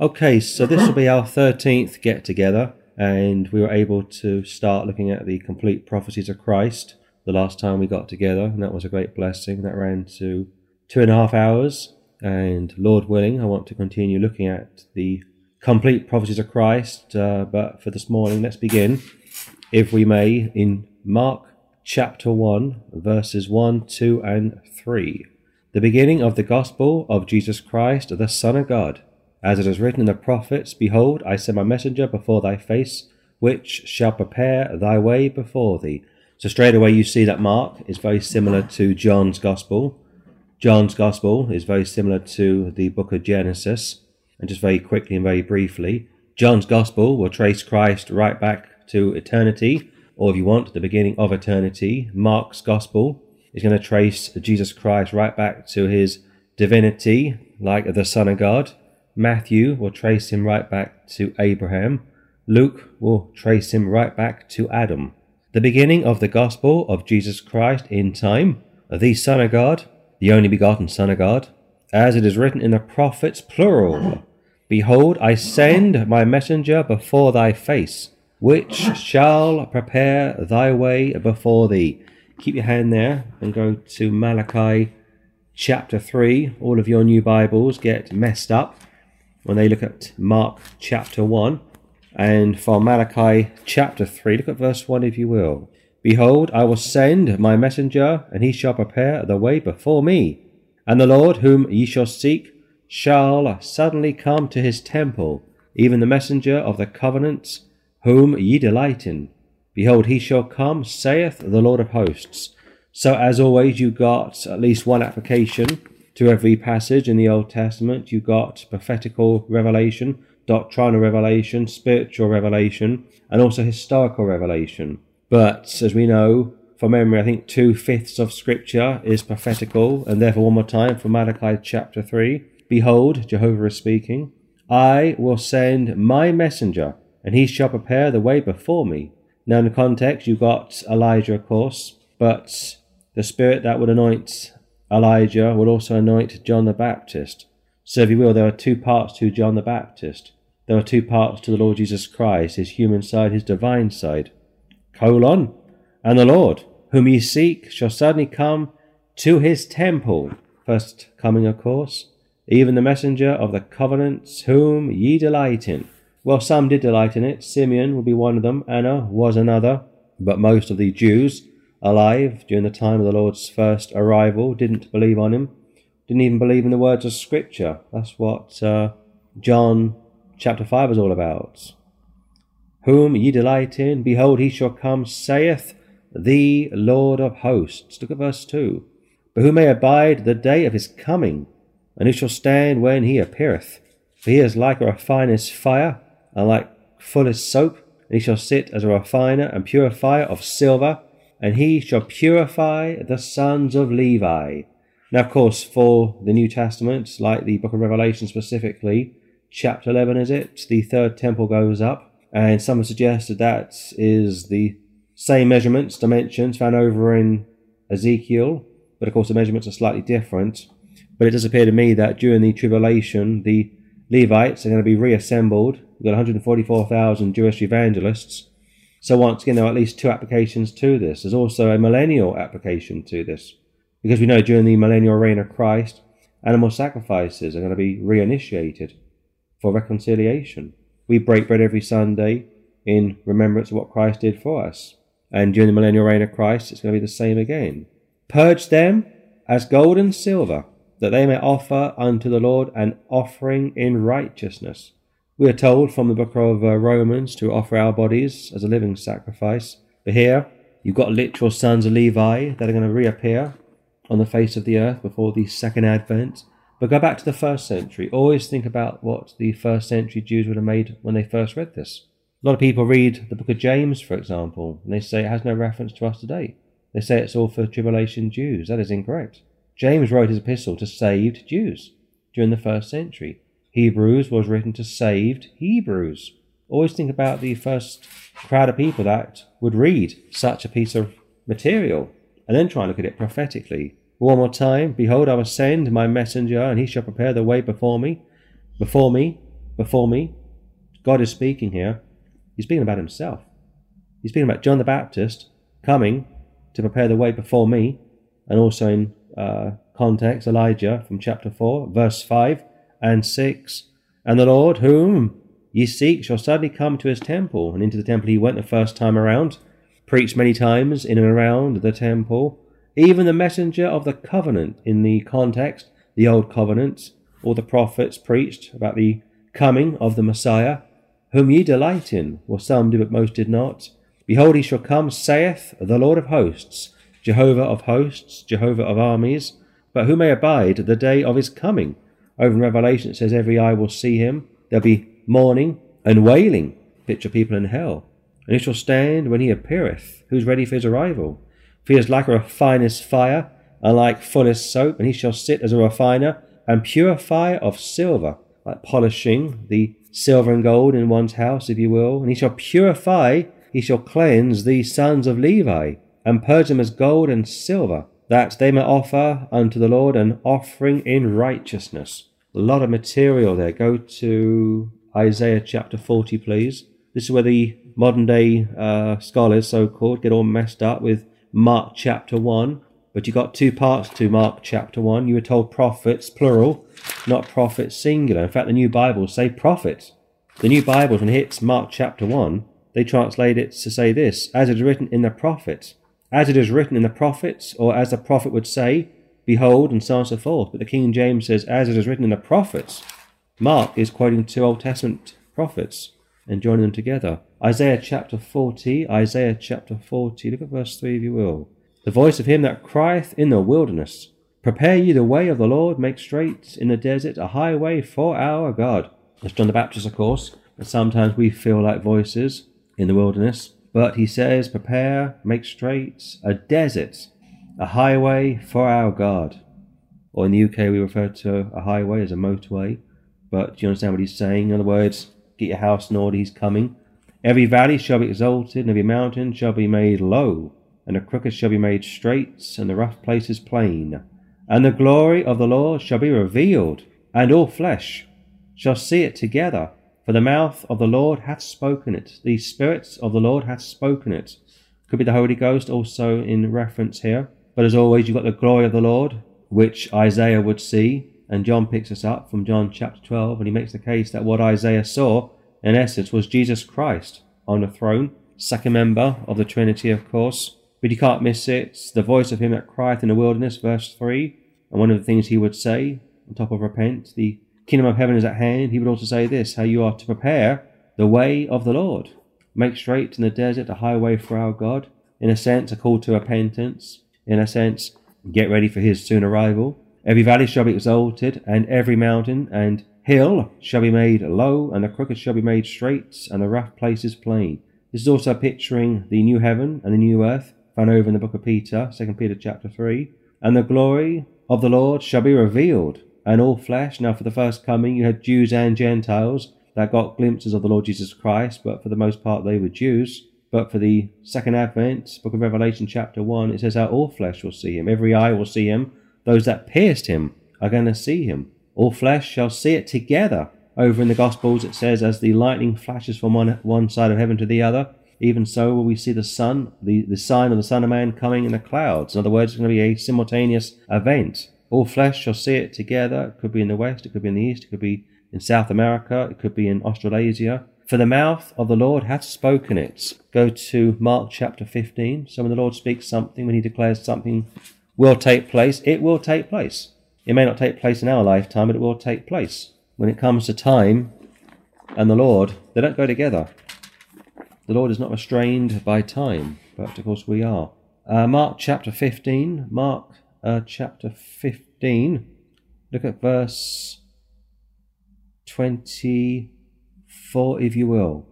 Okay, so this will be our 13th get together, and we were able to start looking at the complete prophecies of Christ the last time we got together, and that was a great blessing. That ran to two and a half hours, and Lord willing, I want to continue looking at the complete prophecies of Christ. Uh, but for this morning, let's begin, if we may, in Mark chapter 1, verses 1, 2, and 3. The beginning of the gospel of Jesus Christ, the Son of God. As it is written in the prophets, Behold, I send my messenger before thy face, which shall prepare thy way before thee. So straight away you see that Mark is very similar to John's gospel. John's gospel is very similar to the book of Genesis. And just very quickly and very briefly, John's gospel will trace Christ right back to eternity, or if you want, the beginning of eternity. Mark's gospel is going to trace Jesus Christ right back to his divinity, like the Son of God. Matthew will trace him right back to Abraham. Luke will trace him right back to Adam. The beginning of the gospel of Jesus Christ in time, the Son of God, the only begotten Son of God, as it is written in the prophets, plural. Behold, I send my messenger before thy face, which shall prepare thy way before thee. Keep your hand there and go to Malachi chapter 3. All of your new Bibles get messed up when they look at Mark chapter 1. And from Malachi chapter 3, look at verse 1 if you will. Behold, I will send my messenger, and he shall prepare the way before me. And the Lord whom ye shall seek shall suddenly come to his temple, even the messenger of the covenants whom ye delight in. Behold, he shall come, saith the Lord of hosts. So, as always, you got at least one application to every passage in the Old Testament. You got prophetical revelation, doctrinal revelation, spiritual revelation, and also historical revelation. But as we know, from memory, I think two fifths of Scripture is prophetical, and therefore, one more time from Malachi chapter 3 Behold, Jehovah is speaking, I will send my messenger, and he shall prepare the way before me. Now, in the context, you've got Elijah, of course, but the spirit that would anoint Elijah will also anoint John the Baptist. So, if you will, there are two parts to John the Baptist. There are two parts to the Lord Jesus Christ, his human side, his divine side. Colon, and the Lord, whom ye seek, shall suddenly come to his temple. First coming, of course even the messenger of the covenants whom ye delight in. Well, some did delight in it. Simeon would be one of them, Anna was another, but most of the Jews alive during the time of the Lord's first arrival didn't believe on him, didn't even believe in the words of Scripture. That's what uh, John chapter 5 is all about. Whom ye delight in, behold, he shall come, saith the Lord of hosts. Look at verse 2. But who may abide the day of his coming? and who shall stand when he appeareth? For he is like a refiner's fire, and like fuller's soap, and he shall sit as a refiner and purifier of silver, and he shall purify the sons of Levi. Now, of course, for the New Testament, like the book of Revelation specifically, chapter 11 is it, the third temple goes up, and some have suggested that is the same measurements, dimensions found over in Ezekiel, but of course the measurements are slightly different. But it does appear to me that during the tribulation, the Levites are going to be reassembled. We've got 144,000 Jewish evangelists. So once again, there are at least two applications to this. There's also a millennial application to this. Because we know during the millennial reign of Christ, animal sacrifices are going to be reinitiated for reconciliation. We break bread every Sunday in remembrance of what Christ did for us. And during the millennial reign of Christ, it's going to be the same again. Purge them as gold and silver that they may offer unto the Lord an offering in righteousness. We are told from the book of uh, Romans to offer our bodies as a living sacrifice. But here, you've got literal sons of Levi that are going to reappear on the face of the earth before the second advent. But go back to the first century. Always think about what the first century Jews would have made when they first read this. A lot of people read the book of James, for example, and they say it has no reference to us today. They say it's all for tribulation Jews. That is incorrect. James wrote his epistle to saved Jews during the first century. Hebrews was written to saved Hebrews. Always think about the first crowd of people that would read such a piece of material and then try and look at it prophetically. One more time, behold, I will send my messenger, and he shall prepare the way before me. Before me, before me. God is speaking here. He's speaking about himself. He's speaking about John the Baptist coming to prepare the way before me, and also in uh, context, Elijah from chapter 4, verse 5 and 6. And the Lord, whom ye seek, shall suddenly come to his temple. And into the temple he went the first time around, preached many times in and around the temple. Even the messenger of the covenant, in the context, the old covenant, all the prophets preached about the coming of the Messiah, whom ye delight in, or some did, but most did not. Behold, he shall come, saith the Lord of hosts, Jehovah of hosts, Jehovah of armies. But who may abide the day of his coming? Over in Revelation it says, Every eye will see him. There'll be mourning and wailing. Picture people in hell. And he shall stand when he appeareth. Who's ready for his arrival? For he is like a refiner's fire, and like fuller's soap, and he shall sit as a refiner and purifier of silver, like polishing the silver and gold in one's house, if you will. And he shall purify he shall cleanse the sons of Levi, and purge them as gold and silver, that they may offer unto the Lord an offering in righteousness. A lot of material there. Go to Isaiah chapter 40, please. This is where the modern day uh, scholars, so called, get all messed up with Mark chapter 1. But you got two parts to Mark chapter 1. You were told prophets, plural, not prophets, singular. In fact, the New Bibles say prophets. The New Bibles, when it hits Mark chapter 1, they translate it to say this as it is written in the prophets, as it is written in the prophets, or as the prophet would say, Behold, and so on and so forth. But the King James says, as it is written in the prophets. Mark is quoting two Old Testament prophets and joining them together. Isaiah chapter 40, Isaiah chapter 40, look at verse 3 if you will. The voice of him that crieth in the wilderness, Prepare ye the way of the Lord, make straight in the desert a highway for our God. That's John the Baptist, of course, and sometimes we feel like voices in the wilderness. But he says, Prepare, make straight a desert, a highway for our God. Or in the UK, we refer to a highway as a motorway. But do you understand what he's saying? In other words, get your house in order, he's coming. Every valley shall be exalted, and every mountain shall be made low, and the crooked shall be made straight, and the rough places plain. And the glory of the Lord shall be revealed, and all flesh shall see it together, for the mouth of the Lord hath spoken it. The spirits of the Lord hath spoken it. Could be the Holy Ghost also in reference here. But as always, you've got the glory of the Lord, which Isaiah would see. And John picks us up from John chapter 12, and he makes the case that what Isaiah saw, in essence, was Jesus Christ on the throne, second member of the Trinity, of course. But you can't miss it. It's the voice of him that crieth in the wilderness, verse 3. And one of the things he would say, on top of repent, the kingdom of heaven is at hand, he would also say this how you are to prepare the way of the Lord. Make straight in the desert a highway for our God. In a sense, a call to repentance. In a sense, get ready for his soon arrival. Every valley shall be exalted, and every mountain and hill shall be made low, and the crooked shall be made straight, and the rough places plain. This is also picturing the new heaven and the new earth, found over in the book of Peter, 2 Peter chapter 3. And the glory of the Lord shall be revealed, and all flesh. Now, for the first coming, you had Jews and Gentiles that got glimpses of the Lord Jesus Christ, but for the most part, they were Jews. But for the second advent, book of Revelation, chapter 1, it says how all flesh will see him. Every eye will see him. Those that pierced him are going to see him. All flesh shall see it together. Over in the Gospels, it says, as the lightning flashes from one, one side of heaven to the other, even so will we see the Son, the, the sign of the Son of Man coming in the clouds. In other words, it's going to be a simultaneous event. All flesh shall see it together. It could be in the west, it could be in the east, it could be in South America, it could be in Australasia. For the mouth of the Lord hath spoken it. Go to Mark chapter 15. So when the Lord speaks something, when he declares something will take place, it will take place. It may not take place in our lifetime, but it will take place. When it comes to time and the Lord, they don't go together. The Lord is not restrained by time, but of course we are. Uh, Mark chapter 15. Mark uh, chapter 15. Look at verse 24, if you will.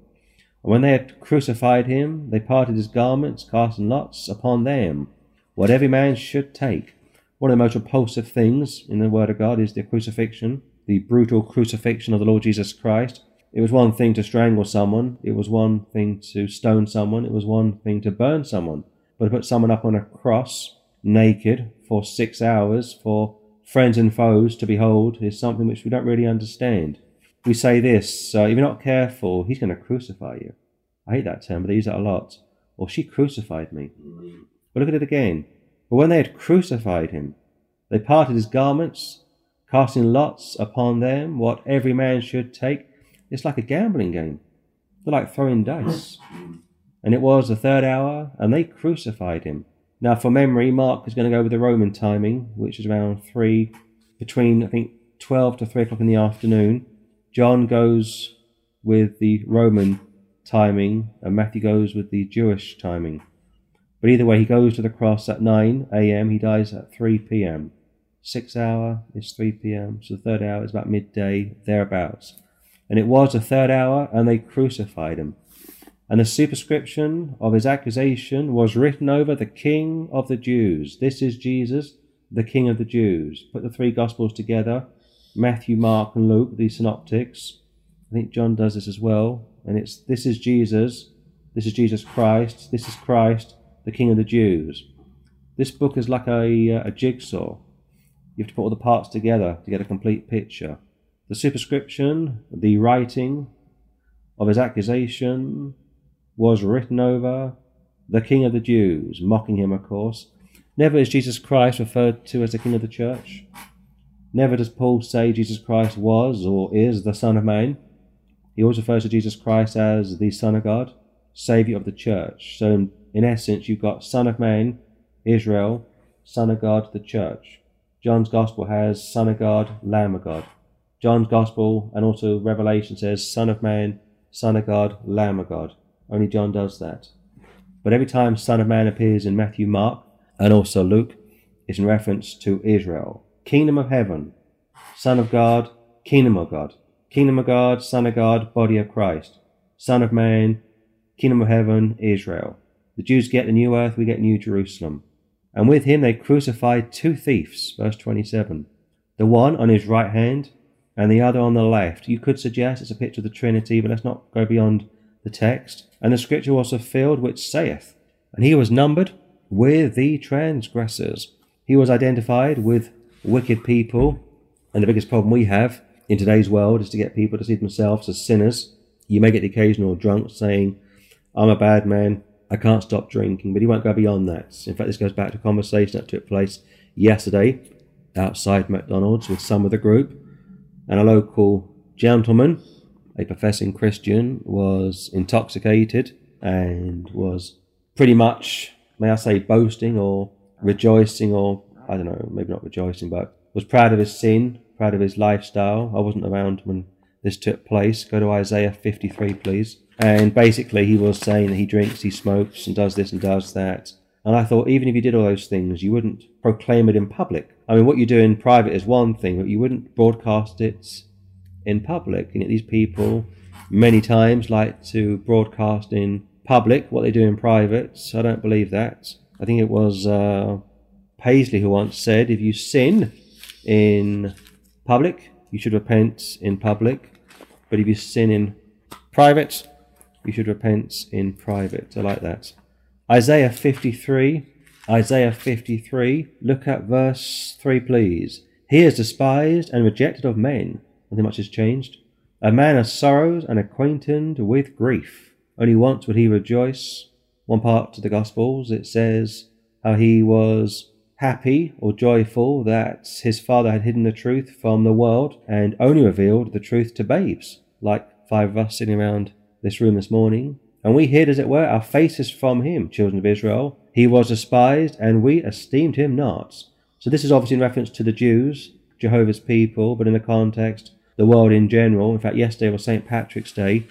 And when they had crucified him, they parted his garments, casting lots upon them, what every man should take. One of the most repulsive things in the Word of God is the crucifixion, the brutal crucifixion of the Lord Jesus Christ. It was one thing to strangle someone, it was one thing to stone someone, it was one thing to burn someone. But to put someone up on a cross, naked, for six hours for friends and foes to behold is something which we don't really understand. We say this, uh, if you're not careful, he's going to crucify you. I hate that term, but they use that a lot. Or she crucified me. But look at it again. But when they had crucified him, they parted his garments, casting lots upon them what every man should take. It's like a gambling game. They're like throwing dice. And it was the third hour, and they crucified him. Now, for memory, Mark is going to go with the Roman timing, which is around three, between, I think, 12 to 3 o'clock in the afternoon. John goes with the Roman timing, and Matthew goes with the Jewish timing. But either way, he goes to the cross at 9 a.m., he dies at 3 p.m. Six hour is 3 p.m., so the third hour is about midday, thereabouts. And it was the third hour, and they crucified him. And the superscription of his accusation was written over the King of the Jews. This is Jesus, the King of the Jews. Put the three Gospels together Matthew, Mark, and Luke, the synoptics. I think John does this as well. And it's this is Jesus, this is Jesus Christ, this is Christ, the King of the Jews. This book is like a, uh, a jigsaw. You have to put all the parts together to get a complete picture. The superscription, the writing of his accusation, was written over the King of the Jews, mocking him, of course. Never is Jesus Christ referred to as the King of the Church. Never does Paul say Jesus Christ was or is the Son of Man. He always refers to Jesus Christ as the Son of God, Saviour of the Church. So, in, in essence, you've got Son of Man, Israel, Son of God, the Church. John's Gospel has Son of God, Lamb of God. John's Gospel and also Revelation says Son of Man, Son of God, Lamb of God. Only John does that. But every time Son of Man appears in Matthew, Mark, and also Luke, it's in reference to Israel. Kingdom of heaven, Son of God, Kingdom of God. Kingdom of God, Son of God, body of Christ. Son of Man, Kingdom of heaven, Israel. The Jews get the new earth, we get New Jerusalem. And with him they crucified two thieves, verse 27. The one on his right hand and the other on the left. You could suggest it's a picture of the Trinity, but let's not go beyond the text. And the scripture was fulfilled which saith, And he was numbered with the transgressors. He was identified with wicked people. And the biggest problem we have in today's world is to get people to see themselves as sinners. You may get the occasional drunk saying, I'm a bad man, I can't stop drinking, but he won't go beyond that. In fact, this goes back to a conversation that took place yesterday outside McDonald's with some of the group. And a local gentleman, a professing Christian, was intoxicated and was pretty much, may I say, boasting or rejoicing, or I don't know, maybe not rejoicing, but was proud of his sin, proud of his lifestyle. I wasn't around when this took place. Go to Isaiah 53, please. And basically, he was saying that he drinks, he smokes, and does this and does that. And I thought, even if you did all those things, you wouldn't proclaim it in public. I mean, what you do in private is one thing, but you wouldn't broadcast it in public. And yet these people, many times, like to broadcast in public what they do in private. So I don't believe that. I think it was uh, Paisley who once said, if you sin in public, you should repent in public. But if you sin in private, you should repent in private. I like that. Isaiah 53. Isaiah 53. Look at verse 3, please. He is despised and rejected of men. Nothing much has changed. A man of sorrows and acquainted with grief. Only once would he rejoice. One part of the Gospels, it says how he was happy or joyful that his father had hidden the truth from the world and only revealed the truth to babes, like five of us sitting around this room this morning. And we hid, as it were, our faces from him, children of Israel. He was despised, and we esteemed him not. So this is obviously in reference to the Jews, Jehovah's people, but in the context, the world in general. In fact, yesterday was St. Patrick's Day,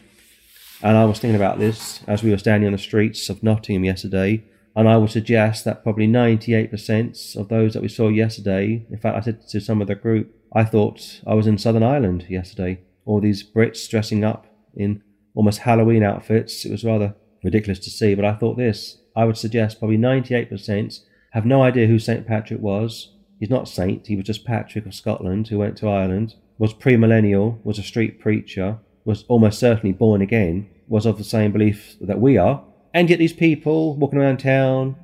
and I was thinking about this as we were standing on the streets of Nottingham yesterday. And I would suggest that probably 98% of those that we saw yesterday, in fact, I said to some of the group, I thought I was in Southern Ireland yesterday. All these Brits dressing up in almost Halloween outfits. It was rather ridiculous to see, but I thought this. I would suggest probably 98% have no idea who St. Patrick was. He's not Saint, he was just Patrick of Scotland who went to Ireland, was premillennial, was a street preacher, was almost certainly born again, was of the same belief that we are, and yet these people walking around town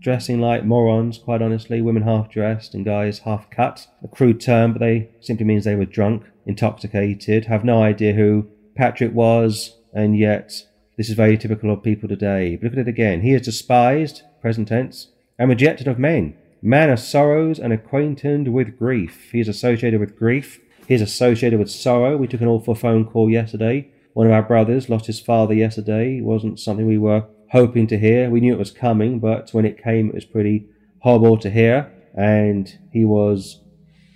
dressing like morons, quite honestly, women half dressed and guys half cut. A crude term, but they simply means they were drunk, intoxicated, have no idea who Patrick was, and yet this is very typical of people today. But look at it again. He is despised, present tense, and rejected of men. Man of sorrows and acquainted with grief. He is associated with grief. He is associated with sorrow. We took an awful phone call yesterday. One of our brothers lost his father yesterday. It wasn't something we were hoping to hear. We knew it was coming, but when it came, it was pretty horrible to hear. And he was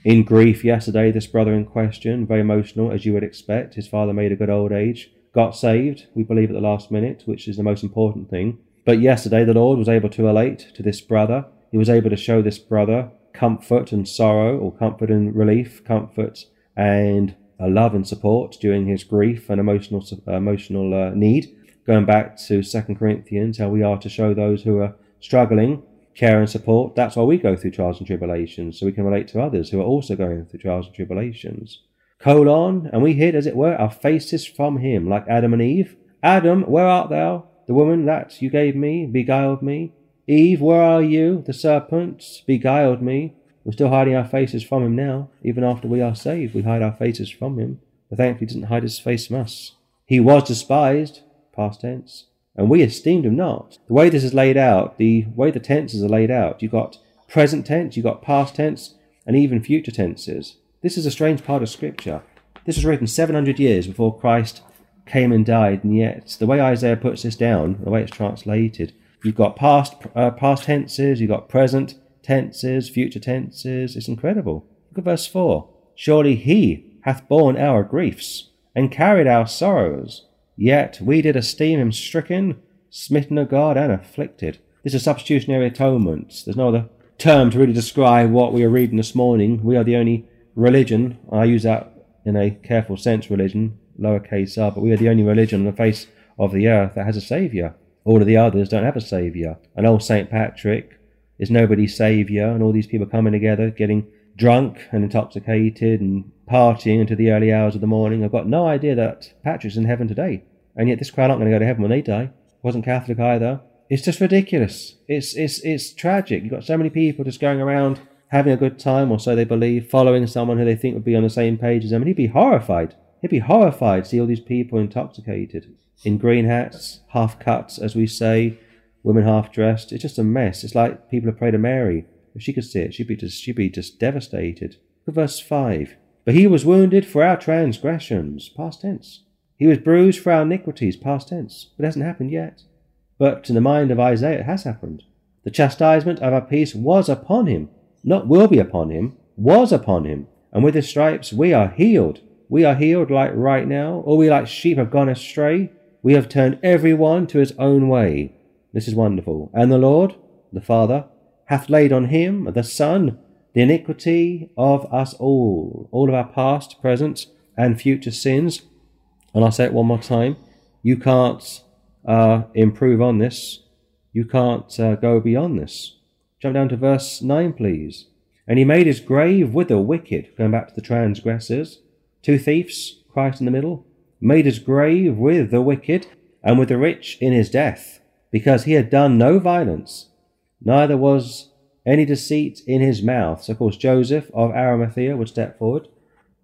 in grief yesterday, this brother in question, very emotional, as you would expect. His father made a good old age, got saved, we believe, at the last minute, which is the most important thing. But yesterday, the Lord was able to relate to this brother. He was able to show this brother comfort and sorrow, or comfort and relief, comfort and uh, love and support during his grief and emotional emotional uh, need going back to Second Corinthians, how we are to show those who are struggling care and support. That's why we go through trials and tribulations, so we can relate to others who are also going through trials and tribulations. Colon, and we hid, as it were, our faces from him, like Adam and Eve. Adam, where art thou? The woman that you gave me beguiled me. Eve, where are you? The serpent beguiled me. We're still hiding our faces from him now. Even after we are saved, we hide our faces from him. But thankfully, he doesn't hide his face from us. He was despised, past tense, and we esteemed him not. The way this is laid out, the way the tenses are laid out, you've got present tense, you've got past tense, and even future tenses. This is a strange part of Scripture. This was written 700 years before Christ came and died, and yet the way Isaiah puts this down, the way it's translated, you've got past uh, past tenses, you've got present tenses, future tenses. It's incredible. Look at verse 4. Surely he hath borne our griefs and carried our sorrows. Yet we did esteem him stricken, smitten of God, and afflicted. This is substitutionary atonement. There's no other term to really describe what we are reading this morning. We are the only religion, I use that in a careful sense, religion, lowercase r, but we are the only religion on the face of the earth that has a saviour. All of the others don't have a saviour. And old St. Patrick is nobody's saviour, and all these people coming together, getting drunk and intoxicated and partying into the early hours of the morning. I've got no idea that Patrick's in heaven today. And yet this crowd aren't going to go to heaven when they die. Wasn't Catholic either. It's just ridiculous. It's it's it's tragic. You've got so many people just going around having a good time, or so they believe, following someone who they think would be on the same page as them. And he'd be horrified. He'd be horrified to see all these people intoxicated in green hats, half cuts, as we say, women half dressed. It's just a mess. It's like people have prayed to Mary. If she could see it, she'd be just she'd be just devastated. Look at verse five. But he was wounded for our transgressions, past tense. He was bruised for our iniquities, past tense. It hasn't happened yet. But in the mind of Isaiah, it has happened. The chastisement of our peace was upon him, not will be upon him, was upon him. And with his stripes we are healed. We are healed like right now. All we like sheep have gone astray. We have turned every one to his own way. This is wonderful. And the Lord, the Father, hath laid on him, the Son, the iniquity of us all, all of our past, present, and future sins, and I'll say it one more time. You can't uh, improve on this. You can't uh, go beyond this. Jump down to verse 9, please. And he made his grave with the wicked, going back to the transgressors. Two thieves, Christ in the middle. Made his grave with the wicked and with the rich in his death, because he had done no violence, neither was any deceit in his mouth. So, of course, Joseph of Arimathea would step forward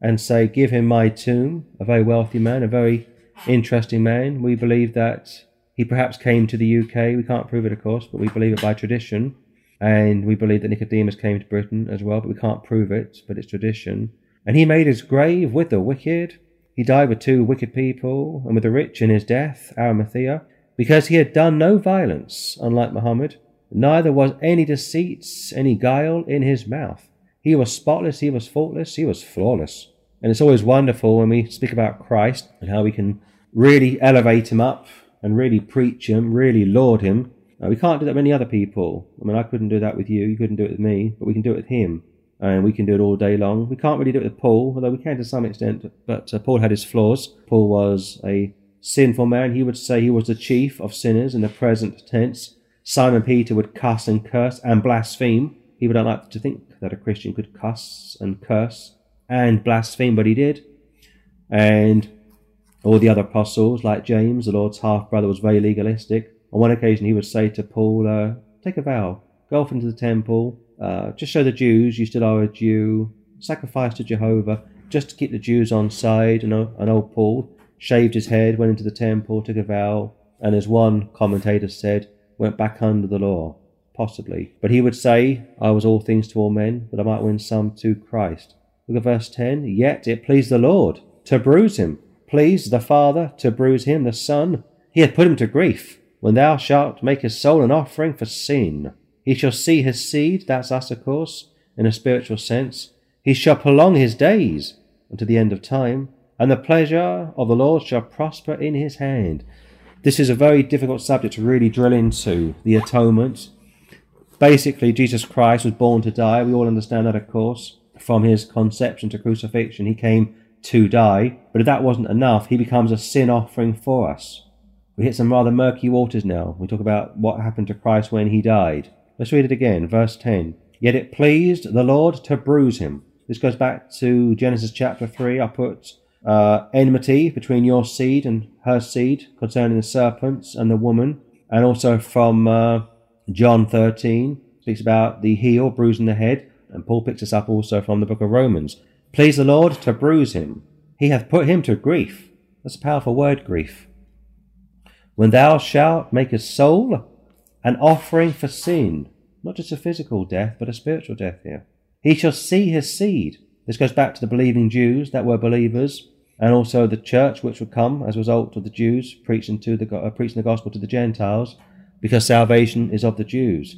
and say, Give him my tomb, a very wealthy man, a very interesting man. We believe that he perhaps came to the UK. We can't prove it, of course, but we believe it by tradition. And we believe that Nicodemus came to Britain as well, but we can't prove it, but it's tradition. And he made his grave with the wicked. He died with two wicked people, and with the rich in his death, Arimathea, because he had done no violence, unlike Muhammad. Neither was any deceit, any guile in his mouth. He was spotless, he was faultless, he was flawless. And it's always wonderful when we speak about Christ and how we can really elevate him up and really preach him, really laud him. Uh, we can't do that with any other people. I mean, I couldn't do that with you, you couldn't do it with me, but we can do it with him. And we can do it all day long. We can't really do it with Paul, although we can to some extent, but uh, Paul had his flaws. Paul was a sinful man. He would say he was the chief of sinners in the present tense. Simon Peter would cuss and curse and blaspheme. People would not like to think that a Christian could cuss and curse and blaspheme, but he did. And all the other apostles, like James, the Lord's half brother, was very legalistic. On one occasion, he would say to Paul, uh, Take a vow. go off into the temple, uh, just show the Jews you still are a Jew, sacrifice to Jehovah, just to keep the Jews on side. And, and old Paul shaved his head, went into the temple, took a vow, and as one commentator said, went back under the law. Possibly. But he would say, I was all things to all men, that I might win some to Christ. Look at verse 10. Yet it pleased the Lord to bruise him, pleased the Father to bruise him, the Son. He hath put him to grief. When thou shalt make his soul an offering for sin, he shall see his seed, that's us, of course, in a spiritual sense. He shall prolong his days unto the end of time, and the pleasure of the Lord shall prosper in his hand. This is a very difficult subject to really drill into the atonement. Basically, Jesus Christ was born to die. We all understand that, of course. From his conception to crucifixion, he came to die. But if that wasn't enough, he becomes a sin offering for us. We hit some rather murky waters now. We talk about what happened to Christ when he died. Let's read it again. Verse 10. Yet it pleased the Lord to bruise him. This goes back to Genesis chapter 3. I put uh, enmity between your seed and her seed concerning the serpents and the woman. And also from uh, John 13 speaks about the heel bruising the head. And Paul picks this up also from the book of Romans. Please the Lord to bruise him. He hath put him to grief. That's a powerful word, grief. When thou shalt make a soul an offering for sin, not just a physical death, but a spiritual death here. He shall see his seed. This goes back to the believing Jews that were believers, and also the church which would come as a result of the Jews preaching to the uh, preaching the gospel to the Gentiles because salvation is of the Jews.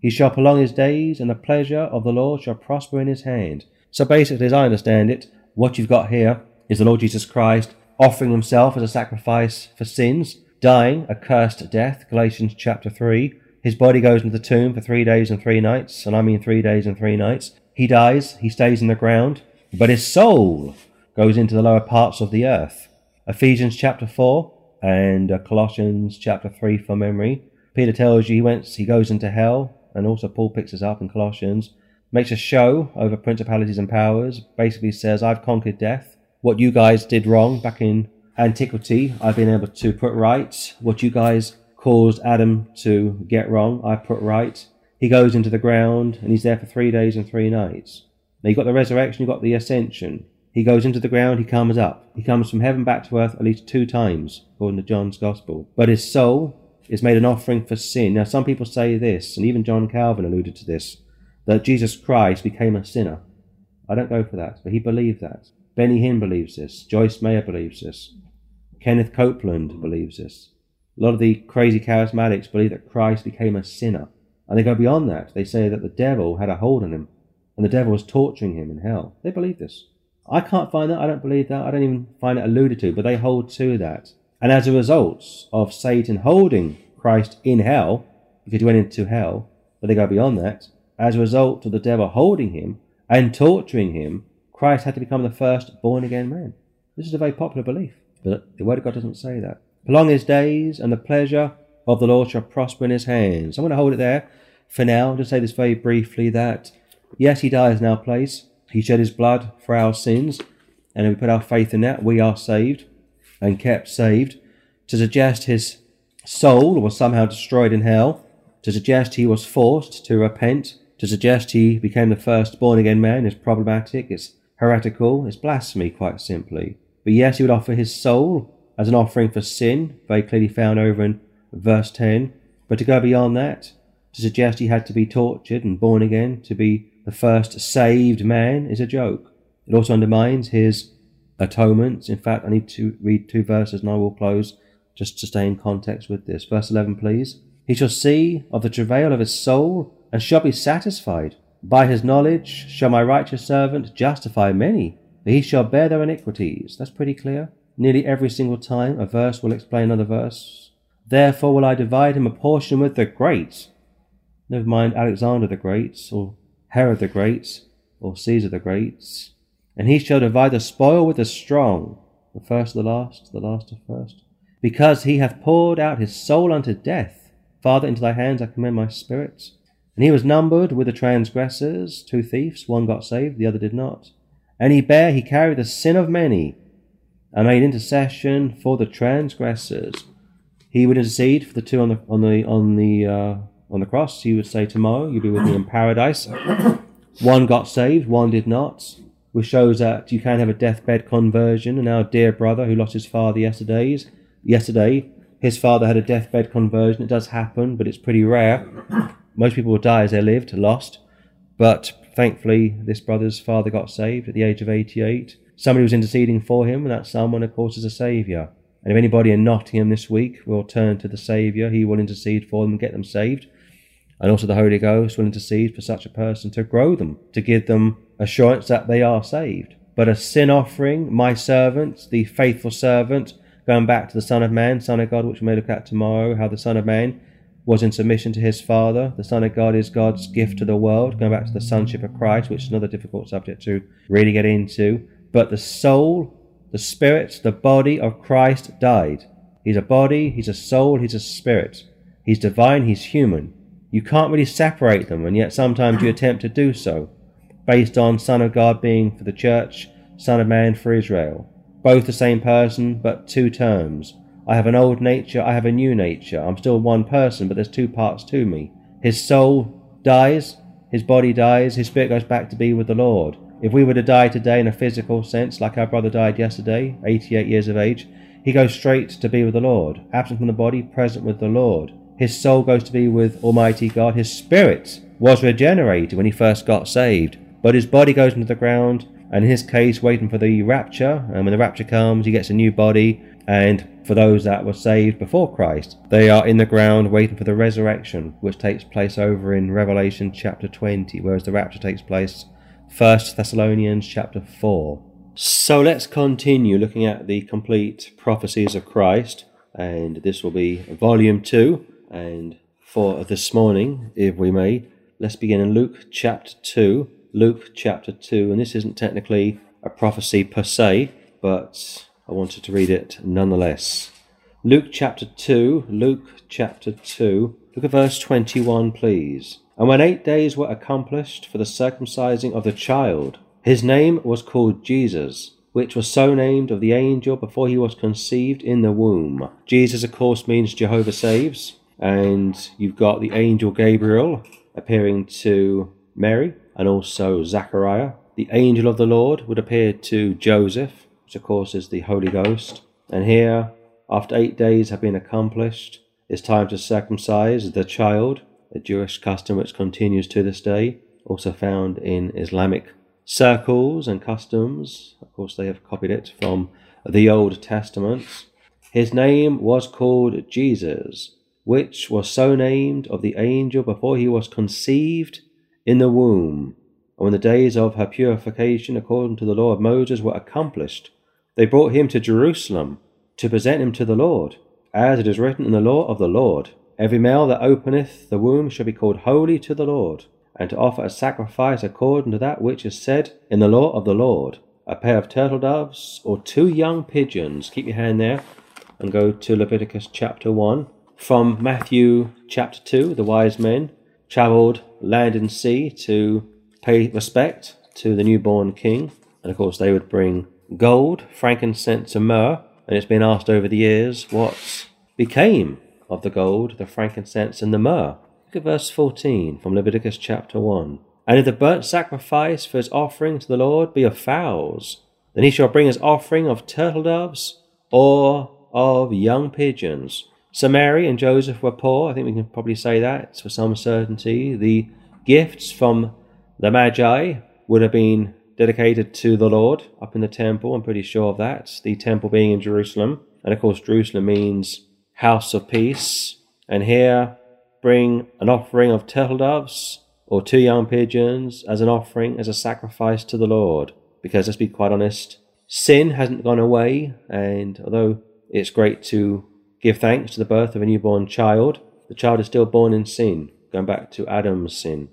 He shall prolong his days, and the pleasure of the Lord shall prosper in his hand. So basically, as I understand it, what you've got here is the Lord Jesus Christ offering himself as a sacrifice for sins, dying a cursed death, Galatians chapter 3. His body goes into the tomb for three days and three nights, and I mean three days and three nights. He dies, he stays in the ground, but his soul goes into the lower parts of the earth. Ephesians chapter 4 and uh, Colossians chapter 3 for memory. Peter tells you he went, he goes into hell, and also Paul picks us up in Colossians, makes a show over principalities and powers, basically says, I've conquered death. What you guys did wrong back in antiquity, I've been able to put right. What you guys caused Adam to get wrong, I put right. He goes into the ground and he's there for three days and three nights. Now you've got the resurrection, you've got the ascension. He goes into the ground, he comes up. He comes from heaven back to earth at least two times, according to John's Gospel. But his soul is made an offering for sin. Now, some people say this, and even John Calvin alluded to this, that Jesus Christ became a sinner. I don't go for that, but he believed that. Benny Hinn believes this. Joyce Meyer believes this. Kenneth Copeland believes this. A lot of the crazy charismatics believe that Christ became a sinner. And they go beyond that. They say that the devil had a hold on him and the devil was torturing him in hell. They believe this. I can't find that. I don't believe that. I don't even find it alluded to, but they hold to that. And as a result of Satan holding Christ in hell, because he went into hell, but they go beyond that, as a result of the devil holding him and torturing him, Christ had to become the first born again man. This is a very popular belief, but the Word of God doesn't say that. Prolong his days, and the pleasure of the Lord shall prosper in his hands. I'm going to hold it there for now. Just say this very briefly that yes, he dies in our place, he shed his blood for our sins, and if we put our faith in that, we are saved and kept saved. To suggest his soul was somehow destroyed in hell, to suggest he was forced to repent, to suggest he became the first born again man is problematic, it's heretical, it's blasphemy, quite simply. But yes, he would offer his soul as an offering for sin, very clearly found over in verse 10. But to go beyond that, to suggest he had to be tortured and born again to be the first saved man is a joke. It also undermines his atonement. In fact, I need to read two verses and I will close just to stay in context with this. Verse 11, please. He shall see of the travail of his soul and shall be satisfied. By his knowledge shall my righteous servant justify many, he shall bear their iniquities. That's pretty clear. Nearly every single time a verse will explain another verse. Therefore will I divide him a portion with the great. Never mind Alexander the Great or Herod the Great, or Caesar the Great, and he shall divide the spoil with the strong, the first of the last, the last of first, because he hath poured out his soul unto death. Father, into thy hands I commend my spirit. And he was numbered with the transgressors, two thieves, one got saved, the other did not. And he bare, he carried the sin of many, and made intercession for the transgressors. He would intercede for the two on the on the on the uh, on the cross, he would say, Tomorrow you'll be with me in paradise. One got saved, one did not, which shows that you can have a deathbed conversion. And our dear brother who lost his father yesterday's, yesterday, his father had a deathbed conversion. It does happen, but it's pretty rare. Most people will die as they lived, lost. But thankfully, this brother's father got saved at the age of 88. Somebody was interceding for him, and that someone, of course, is a saviour. And if anybody in Nottingham this week will turn to the Saviour, he will intercede for them and get them saved. And also the Holy Ghost will intercede for such a person to grow them, to give them assurance that they are saved. But a sin offering, my servant, the faithful servant, going back to the Son of Man, Son of God, which we may look at tomorrow, how the Son of Man was in submission to his Father. The Son of God is God's gift to the world, going back to the sonship of Christ, which is another difficult subject to really get into. But the soul the spirit, the body of Christ died. He's a body, he's a soul, he's a spirit. He's divine, he's human. You can't really separate them, and yet sometimes you attempt to do so, based on Son of God being for the church, Son of Man for Israel. Both the same person, but two terms. I have an old nature, I have a new nature. I'm still one person, but there's two parts to me. His soul dies, his body dies, his spirit goes back to be with the Lord. If we were to die today in a physical sense, like our brother died yesterday, 88 years of age, he goes straight to be with the Lord, absent from the body, present with the Lord. His soul goes to be with Almighty God. His spirit was regenerated when he first got saved, but his body goes into the ground, and in his case, waiting for the rapture. And when the rapture comes, he gets a new body. And for those that were saved before Christ, they are in the ground waiting for the resurrection, which takes place over in Revelation chapter 20, whereas the rapture takes place First Thessalonians chapter 4. So let's continue looking at the complete prophecies of Christ, and this will be volume 2. And for this morning, if we may, let's begin in Luke chapter 2. Luke chapter 2, and this isn't technically a prophecy per se, but I wanted to read it nonetheless. Luke chapter 2, Luke chapter 2. Look at verse 21, please. And when eight days were accomplished for the circumcising of the child, his name was called Jesus, which was so named of the angel before he was conceived in the womb. Jesus, of course, means Jehovah saves, and you've got the angel Gabriel appearing to Mary and also Zachariah. The angel of the Lord would appear to Joseph, which of course is the Holy Ghost. And here, after eight days have been accomplished, it's time to circumcise the child a Jewish custom which continues to this day, also found in Islamic circles and customs. Of course, they have copied it from the Old Testament. His name was called Jesus, which was so named of the angel before he was conceived in the womb. And when the days of her purification, according to the law of Moses, were accomplished, they brought him to Jerusalem to present him to the Lord, as it is written in the law of the Lord. Every male that openeth the womb shall be called holy to the Lord, and to offer a sacrifice according to that which is said in the law of the Lord. A pair of turtle doves or two young pigeons. Keep your hand there and go to Leviticus chapter 1. From Matthew chapter 2, the wise men travelled land and sea to pay respect to the newborn king. And of course, they would bring gold, frankincense, and myrrh. And it's been asked over the years what became of the gold, the frankincense, and the myrrh. Look at verse 14 from Leviticus chapter 1. And if the burnt sacrifice for his offering to the Lord be of fowls, then he shall bring his offering of turtle doves or of young pigeons. So Mary and Joseph were poor. I think we can probably say that for some certainty. The gifts from the Magi would have been dedicated to the Lord up in the temple. I'm pretty sure of that. The temple being in Jerusalem. And of course, Jerusalem means house of peace, and here bring an offering of turtle doves or two young pigeons as an offering, as a sacrifice to the Lord. Because let's be quite honest, sin hasn't gone away, and although it's great to give thanks to the birth of a newborn child, the child is still born in sin, going back to Adam's sin,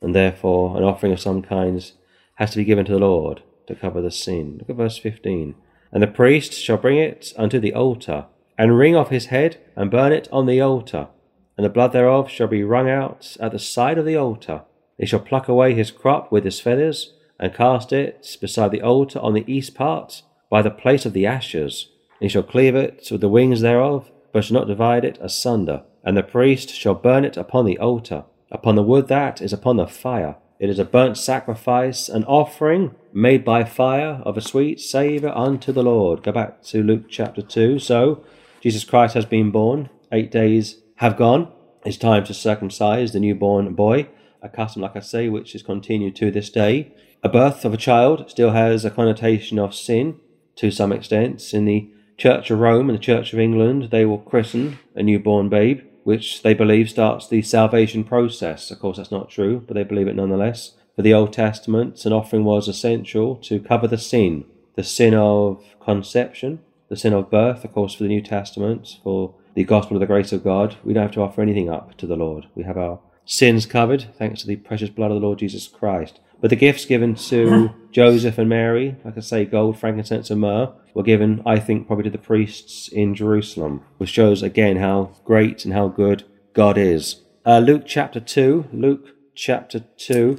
and therefore an offering of some kinds has to be given to the Lord to cover the sin. Look at verse 15. And the priest shall bring it unto the altar and wring off his head, and burn it on the altar, and the blood thereof shall be wrung out at the side of the altar. He shall pluck away his crop with his feathers, and cast it beside the altar on the east part, by the place of the ashes. He shall cleave it with the wings thereof, but shall not divide it asunder. and the priest shall burn it upon the altar, upon the wood that is upon the fire. It is a burnt sacrifice, an offering made by fire of a sweet savour unto the Lord. Go back to Luke chapter 2. So, Jesus Christ has been born. Eight days have gone. It's time to circumcise the newborn boy, a custom, like I say, which is continued to this day. A birth of a child still has a connotation of sin to some extent. In the Church of Rome and the Church of England, they will christen a newborn babe which they believe starts the salvation process. Of course, that's not true, but they believe it nonetheless. For the Old Testament, an offering was essential to cover the sin, the sin of conception, the sin of birth, of course, for the New Testament, for the gospel of the grace of God. We don't have to offer anything up to the Lord. We have our sins covered thanks to the precious blood of the Lord Jesus Christ. But the gifts given to Joseph and Mary, like I say, gold, frankincense, and myrrh, were given, I think, probably to the priests in Jerusalem, which shows again how great and how good God is. Uh, Luke chapter 2, Luke chapter 2,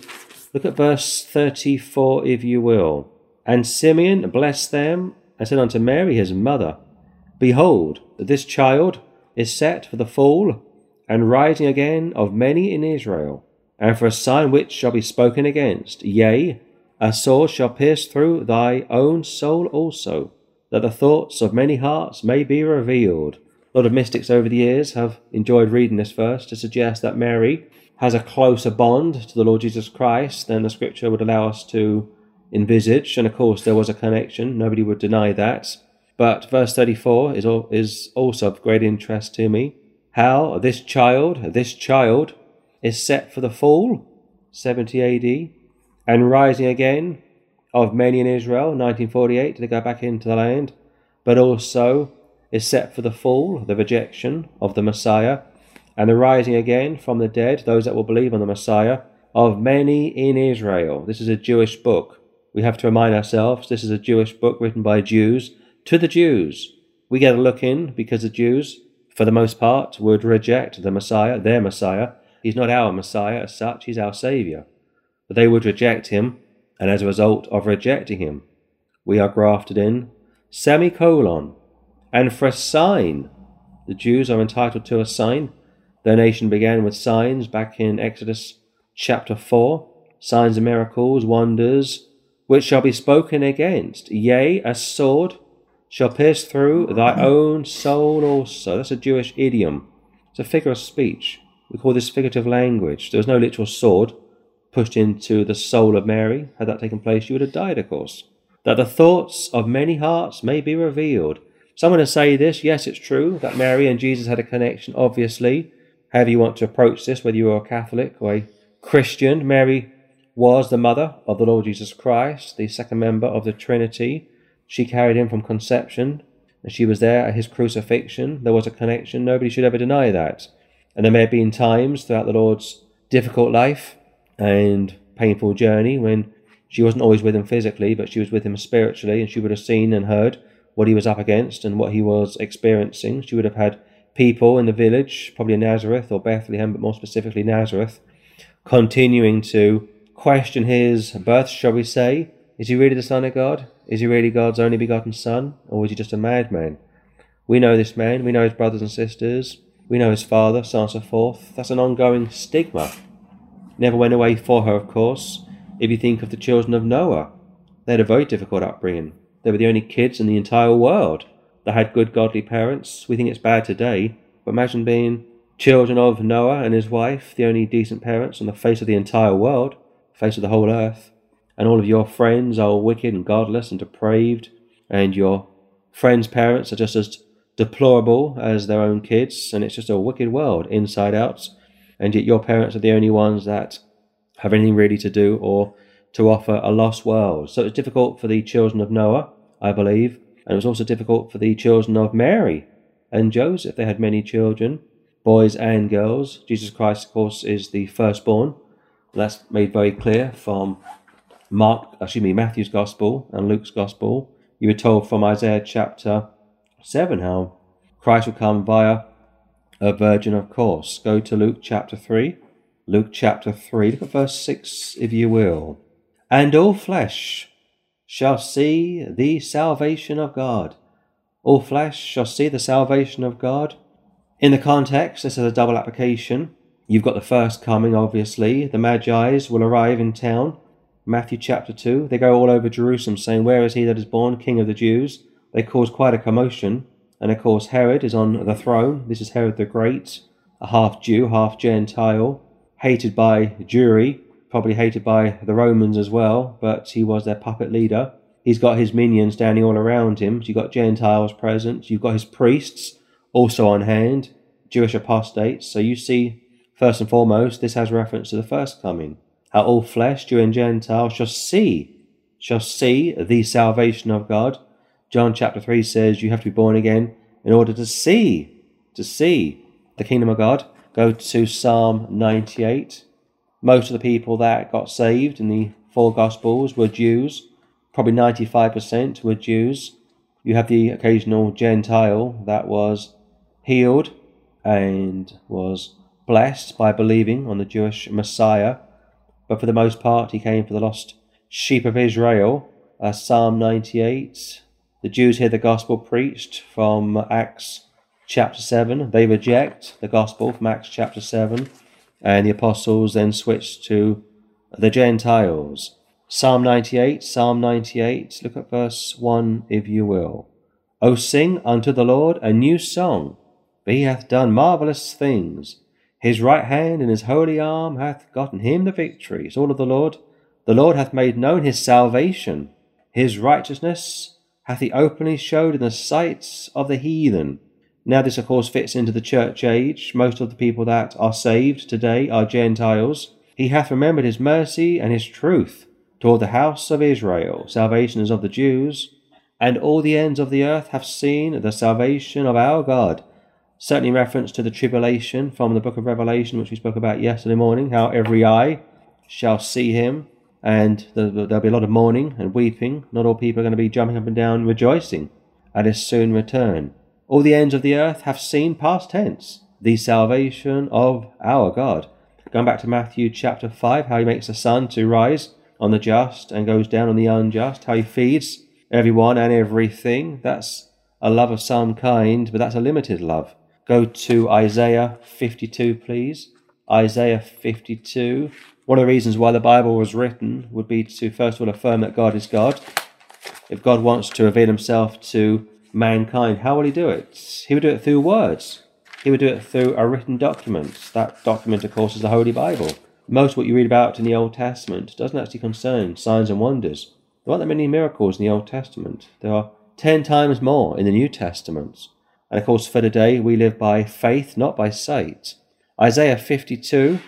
look at verse 34, if you will. And Simeon blessed them and said unto Mary his mother, Behold, this child is set for the fall and rising again of many in Israel and for a sign which shall be spoken against. Yea, a sword shall pierce through thy own soul also, that the thoughts of many hearts may be revealed. A lot of mystics over the years have enjoyed reading this verse to suggest that Mary has a closer bond to the Lord Jesus Christ than the scripture would allow us to envisage. And of course, there was a connection, nobody would deny that. But verse 34 is, is also of great interest to me. How this child, this child, is set for the fall, 70 AD, and rising again of many in Israel, 1948, to go back into the land, but also is set for the fall, the rejection of the Messiah, and the rising again from the dead, those that will believe on the Messiah, of many in Israel. This is a Jewish book. We have to remind ourselves this is a Jewish book written by Jews to the Jews. We get a look in because the Jews, for the most part, would reject the Messiah, their Messiah, He's not our Messiah as such, he's our Saviour. But they would reject him, and as a result of rejecting him, we are grafted in. Semicolon. And for a sign, the Jews are entitled to a sign. Their nation began with signs back in Exodus chapter 4 signs and miracles, wonders, which shall be spoken against. Yea, a sword shall pierce through thy own soul also. That's a Jewish idiom. It's a figure of speech. We call this figurative language. There was no literal sword pushed into the soul of Mary. Had that taken place, she would have died, of course. That the thoughts of many hearts may be revealed. Someone to say this, yes, it's true that Mary and Jesus had a connection, obviously. However, you want to approach this, whether you are a Catholic or a Christian, Mary was the mother of the Lord Jesus Christ, the second member of the Trinity. She carried him from conception, and she was there at his crucifixion. There was a connection. Nobody should ever deny that. And there may have been times throughout the Lord's difficult life and painful journey when she wasn't always with him physically, but she was with him spiritually, and she would have seen and heard what he was up against and what he was experiencing. She would have had people in the village, probably in Nazareth or Bethlehem, but more specifically Nazareth, continuing to question his birth, shall we say. Is he really the Son of God? Is he really God's only begotten Son? Or is he just a madman? We know this man, we know his brothers and sisters. We know his father, so on and so forth. That's an ongoing stigma. Never went away for her, of course. If you think of the children of Noah, they had a very difficult upbringing. They were the only kids in the entire world that had good godly parents. We think it's bad today, but imagine being children of Noah and his wife, the only decent parents on the face of the entire world, face of the whole earth, and all of your friends are wicked and godless and depraved, and your friends' parents are just as deplorable as their own kids, and it's just a wicked world inside out. And yet your parents are the only ones that have anything really to do or to offer a lost world. So it's difficult for the children of Noah, I believe, and it was also difficult for the children of Mary and Joseph. They had many children, boys and girls. Jesus Christ, of course, is the firstborn. That's made very clear from Mark, excuse me, Matthew's Gospel and Luke's Gospel. You were told from Isaiah chapter 7 how Christ will come via a virgin, of course. Go to Luke chapter 3. Luke chapter 3, look at verse 6 if you will. And all flesh shall see the salvation of God. All flesh shall see the salvation of God. In the context, this is a double application. You've got the first coming, obviously. The Magi's will arrive in town. Matthew chapter 2. They go all over Jerusalem saying, Where is he that is born King of the Jews? They cause quite a commotion. And of course, Herod is on the throne. This is Herod the Great, a half Jew, half Gentile, hated by Jewry, probably hated by the Romans as well, but he was their puppet leader. He's got his minions standing all around him. You've got Gentiles present. You've got his priests also on hand, Jewish apostates. So you see, first and foremost, this has reference to the first coming. How all flesh, Jew and Gentile, shall see, shall see the salvation of God. John chapter 3 says you have to be born again in order to see, to see the kingdom of God. Go to Psalm 98. Most of the people that got saved in the four Gospels were Jews probably 95% were Jews. You have the occasional Gentile that was healed and was blessed by believing on the Jewish Messiah, but for the most part, he came for the lost sheep of Israel. Uh, Psalm 98. The Jews hear the gospel preached from Acts chapter 7. They reject the gospel from Acts chapter 7, and the apostles then switch to the Gentiles. Psalm 98, Psalm 98, look at verse 1 if you will. O sing unto the Lord a new song, for he hath done marvellous things. His right hand and his holy arm hath gotten him the victory. It's all of the Lord. The Lord hath made known his salvation. His righteousness hath he openly showed in the sights of the heathen. Now, this, of course, fits into the church age. Most of the people that are saved today are Gentiles. He hath remembered his mercy and his truth toward the house of Israel. Salvation is of the Jews, and all the ends of the earth have seen the salvation of our God. Certainly, reference to the tribulation from the book of Revelation, which we spoke about yesterday morning, how every eye shall see him, and there'll be a lot of mourning and weeping. Not all people are going to be jumping up and down rejoicing at his soon return. All the ends of the earth have seen, past tense, the salvation of our God. Going back to Matthew chapter 5, how he makes the sun to rise on the just and goes down on the unjust, how he feeds everyone and everything. That's a love of some kind, but that's a limited love. Go to Isaiah 52, please. Isaiah 52. One of the reasons why the Bible was written would be to first of all affirm that God is God. If God wants to reveal himself to mankind, how will he do it? He would do it through words. He would do it through a written document. That document, of course, is the Holy Bible most of what you read about in the Old Testament doesn't actually concern signs and wonders. There aren't that many miracles in the Old Testament. There are ten times more in the New Testament. And of course, for today, we live by faith, not by sight. Isaiah 52,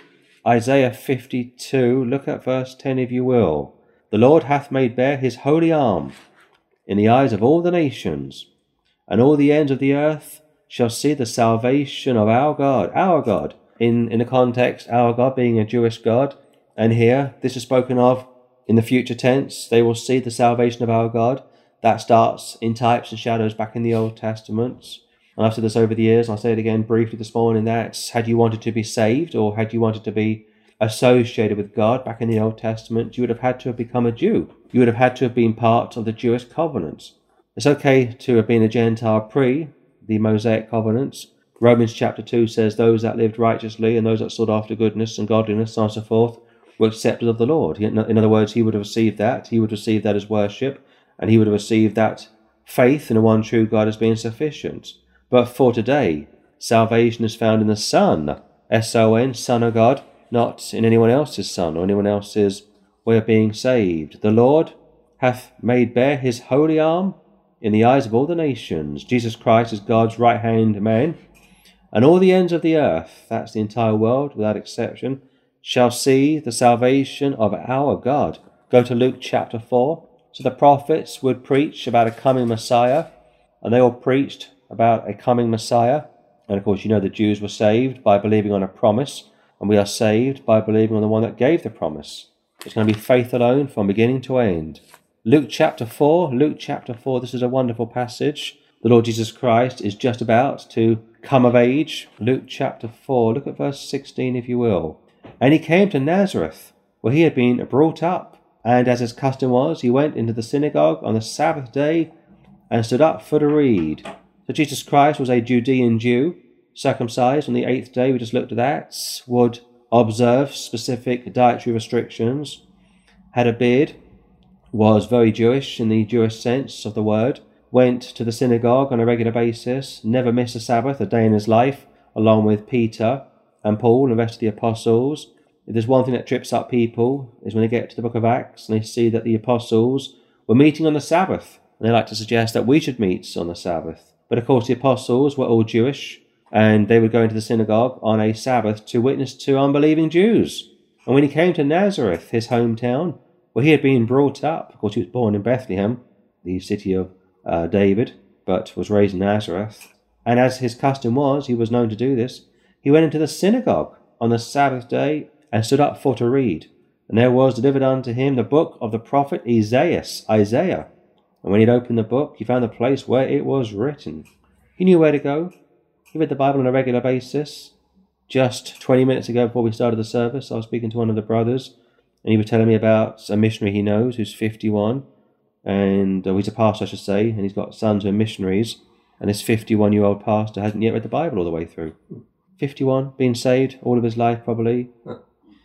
Isaiah 52, look at verse 10 if you will. The Lord hath made bare his holy arm in the eyes of all the nations, and all the ends of the earth shall see the salvation of our God, our God in, in the context, our God being a Jewish God. And here, this is spoken of in the future tense. They will see the salvation of our God. That starts in types and shadows back in the Old Testament. And I've said this over the years, and I'll say it again briefly this morning, that's had you wanted to be saved or had you wanted to be associated with God back in the Old Testament, you would have had to have become a Jew. You would have had to have been part of the Jewish covenant. It's okay to have been a Gentile pre the Mosaic covenants, Romans chapter 2 says, Those that lived righteously and those that sought after goodness and godliness, and so forth, were accepted of the Lord. In other words, he would have received that. He would receive that as worship, and he would have received that faith in the one true God as being sufficient. But for today, salvation is found in the Son, S O N, Son of God, not in anyone else's Son or anyone else's way of being saved. The Lord hath made bare his holy arm in the eyes of all the nations. Jesus Christ is God's right hand man and all the ends of the earth, that's the entire world without exception, shall see the salvation of our God. Go to Luke chapter 4. So the prophets would preach about a coming Messiah, and they all preached about a coming Messiah. And of course, you know the Jews were saved by believing on a promise, and we are saved by believing on the one that gave the promise. It's going to be faith alone from beginning to end. Luke chapter 4, Luke chapter 4, this is a wonderful passage. The Lord Jesus Christ is just about to come of age. Luke chapter 4, look at verse 16 if you will. And he came to Nazareth, where he had been brought up, and as his custom was, he went into the synagogue on the Sabbath day and stood up for to read. So Jesus Christ was a Judean Jew, circumcised on the eighth day, we just looked at that, would observe specific dietary restrictions, had a beard, was very Jewish in the Jewish sense of the word, went to the synagogue on a regular basis, never missed a Sabbath a day in his life, along with Peter and Paul and the rest of the apostles. If there's one thing that trips up people is when they get to the book of Acts and they see that the apostles were meeting on the Sabbath. And they like to suggest that we should meet on the Sabbath. But of course, the apostles were all Jewish and they would go into the synagogue on a Sabbath to witness to unbelieving Jews. And when he came to Nazareth, his hometown, where he had been brought up, of course, he was born in Bethlehem, the city of uh, David, but was raised in Nazareth. And as his custom was, he was known to do this, he went into the synagogue on the Sabbath day and stood up for to read. And there was delivered unto him the book of the prophet Isaiah. Isaiah. And when he had opened the book, he found the place where it was written. He knew where to go. He read the Bible on a regular basis. Just 20 minutes ago, before we started the service, I was speaking to one of the brothers, and he was telling me about a missionary he knows who's 51, and uh, he's a pastor, I should say, and he's got sons who are missionaries, and this 51 year old pastor hasn't yet read the Bible all the way through. 51, been saved all of his life, probably.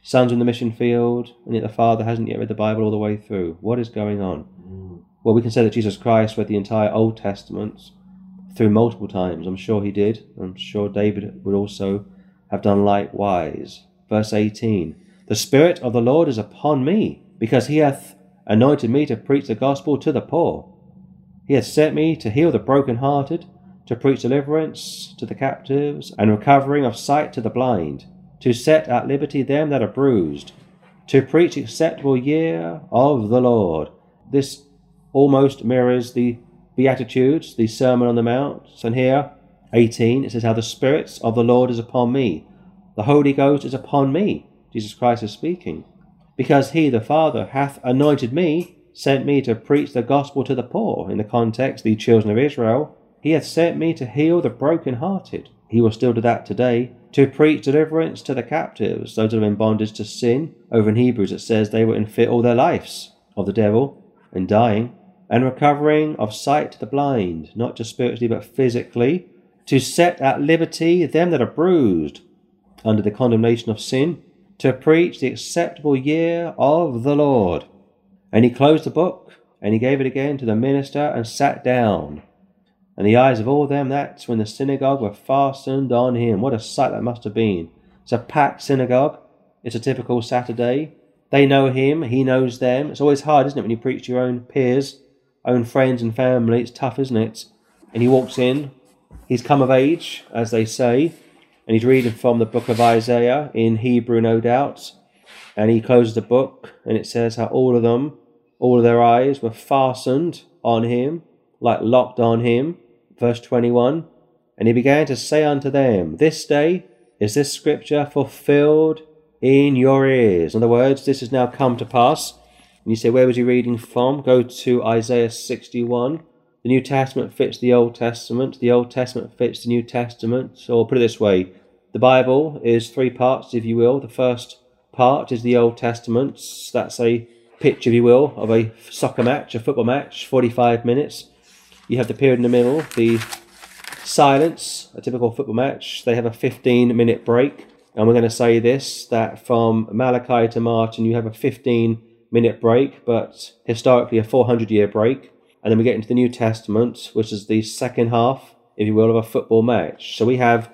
Sons in the mission field, and yet the father hasn't yet read the Bible all the way through. What is going on? Well, we can say that Jesus Christ read the entire Old Testament through multiple times. I'm sure he did. I'm sure David would also have done likewise. Verse 18 The Spirit of the Lord is upon me, because he hath anointed me to preach the gospel to the poor. He hath sent me to heal the broken-hearted, to preach deliverance to the captives, and recovering of sight to the blind, to set at liberty them that are bruised, to preach acceptable year of the Lord. This almost mirrors the Beatitudes, the Sermon on the Mount. And here, 18, it says, How the Spirit of the Lord is upon me. The Holy Ghost is upon me. Jesus Christ is speaking. Because he, the Father, hath anointed me, sent me to preach the gospel to the poor. In the context, the children of Israel. He hath sent me to heal the broken-hearted. He will still do that today. To preach deliverance to the captives, those that are in bondage to sin. Over in Hebrews it says they were in fear all their lives of the devil and dying and recovering of sight to the blind, not just spiritually but physically, to set at liberty them that are bruised under the condemnation of sin, to preach the acceptable year of the Lord. And he closed the book, and he gave it again to the minister, and sat down. And the eyes of all them that were in the synagogue were fastened on him. What a sight that must have been. It's a packed synagogue. It's a typical Saturday. They know him, he knows them. It's always hard, isn't it, when you preach to your own peers? Own friends and family. It's tough, isn't it? And he walks in. He's come of age, as they say, and he's reading from the book of Isaiah in Hebrew, no doubt. And he closes the book, and it says how all of them, all of their eyes were fastened on him, like locked on him. Verse 21 And he began to say unto them, This day is this scripture fulfilled in your ears. In other words, this has now come to pass and you say, where was he reading from? Go to Isaiah 61. The New Testament fits the Old Testament. The Old Testament fits the New Testament. Or put it this way the Bible is three parts, if you will. The first part is the Old Testament. That's a picture, if you will, of a soccer match, a football match, 45 minutes. You have the period in the middle, the silence, a typical football match. They have a 15 minute break. And we're going to say this that from Malachi to Martin, you have a 15 minute break, but historically a 400 year break. And then we get into the New Testament, which is the second half, if you will, of a football match. So we have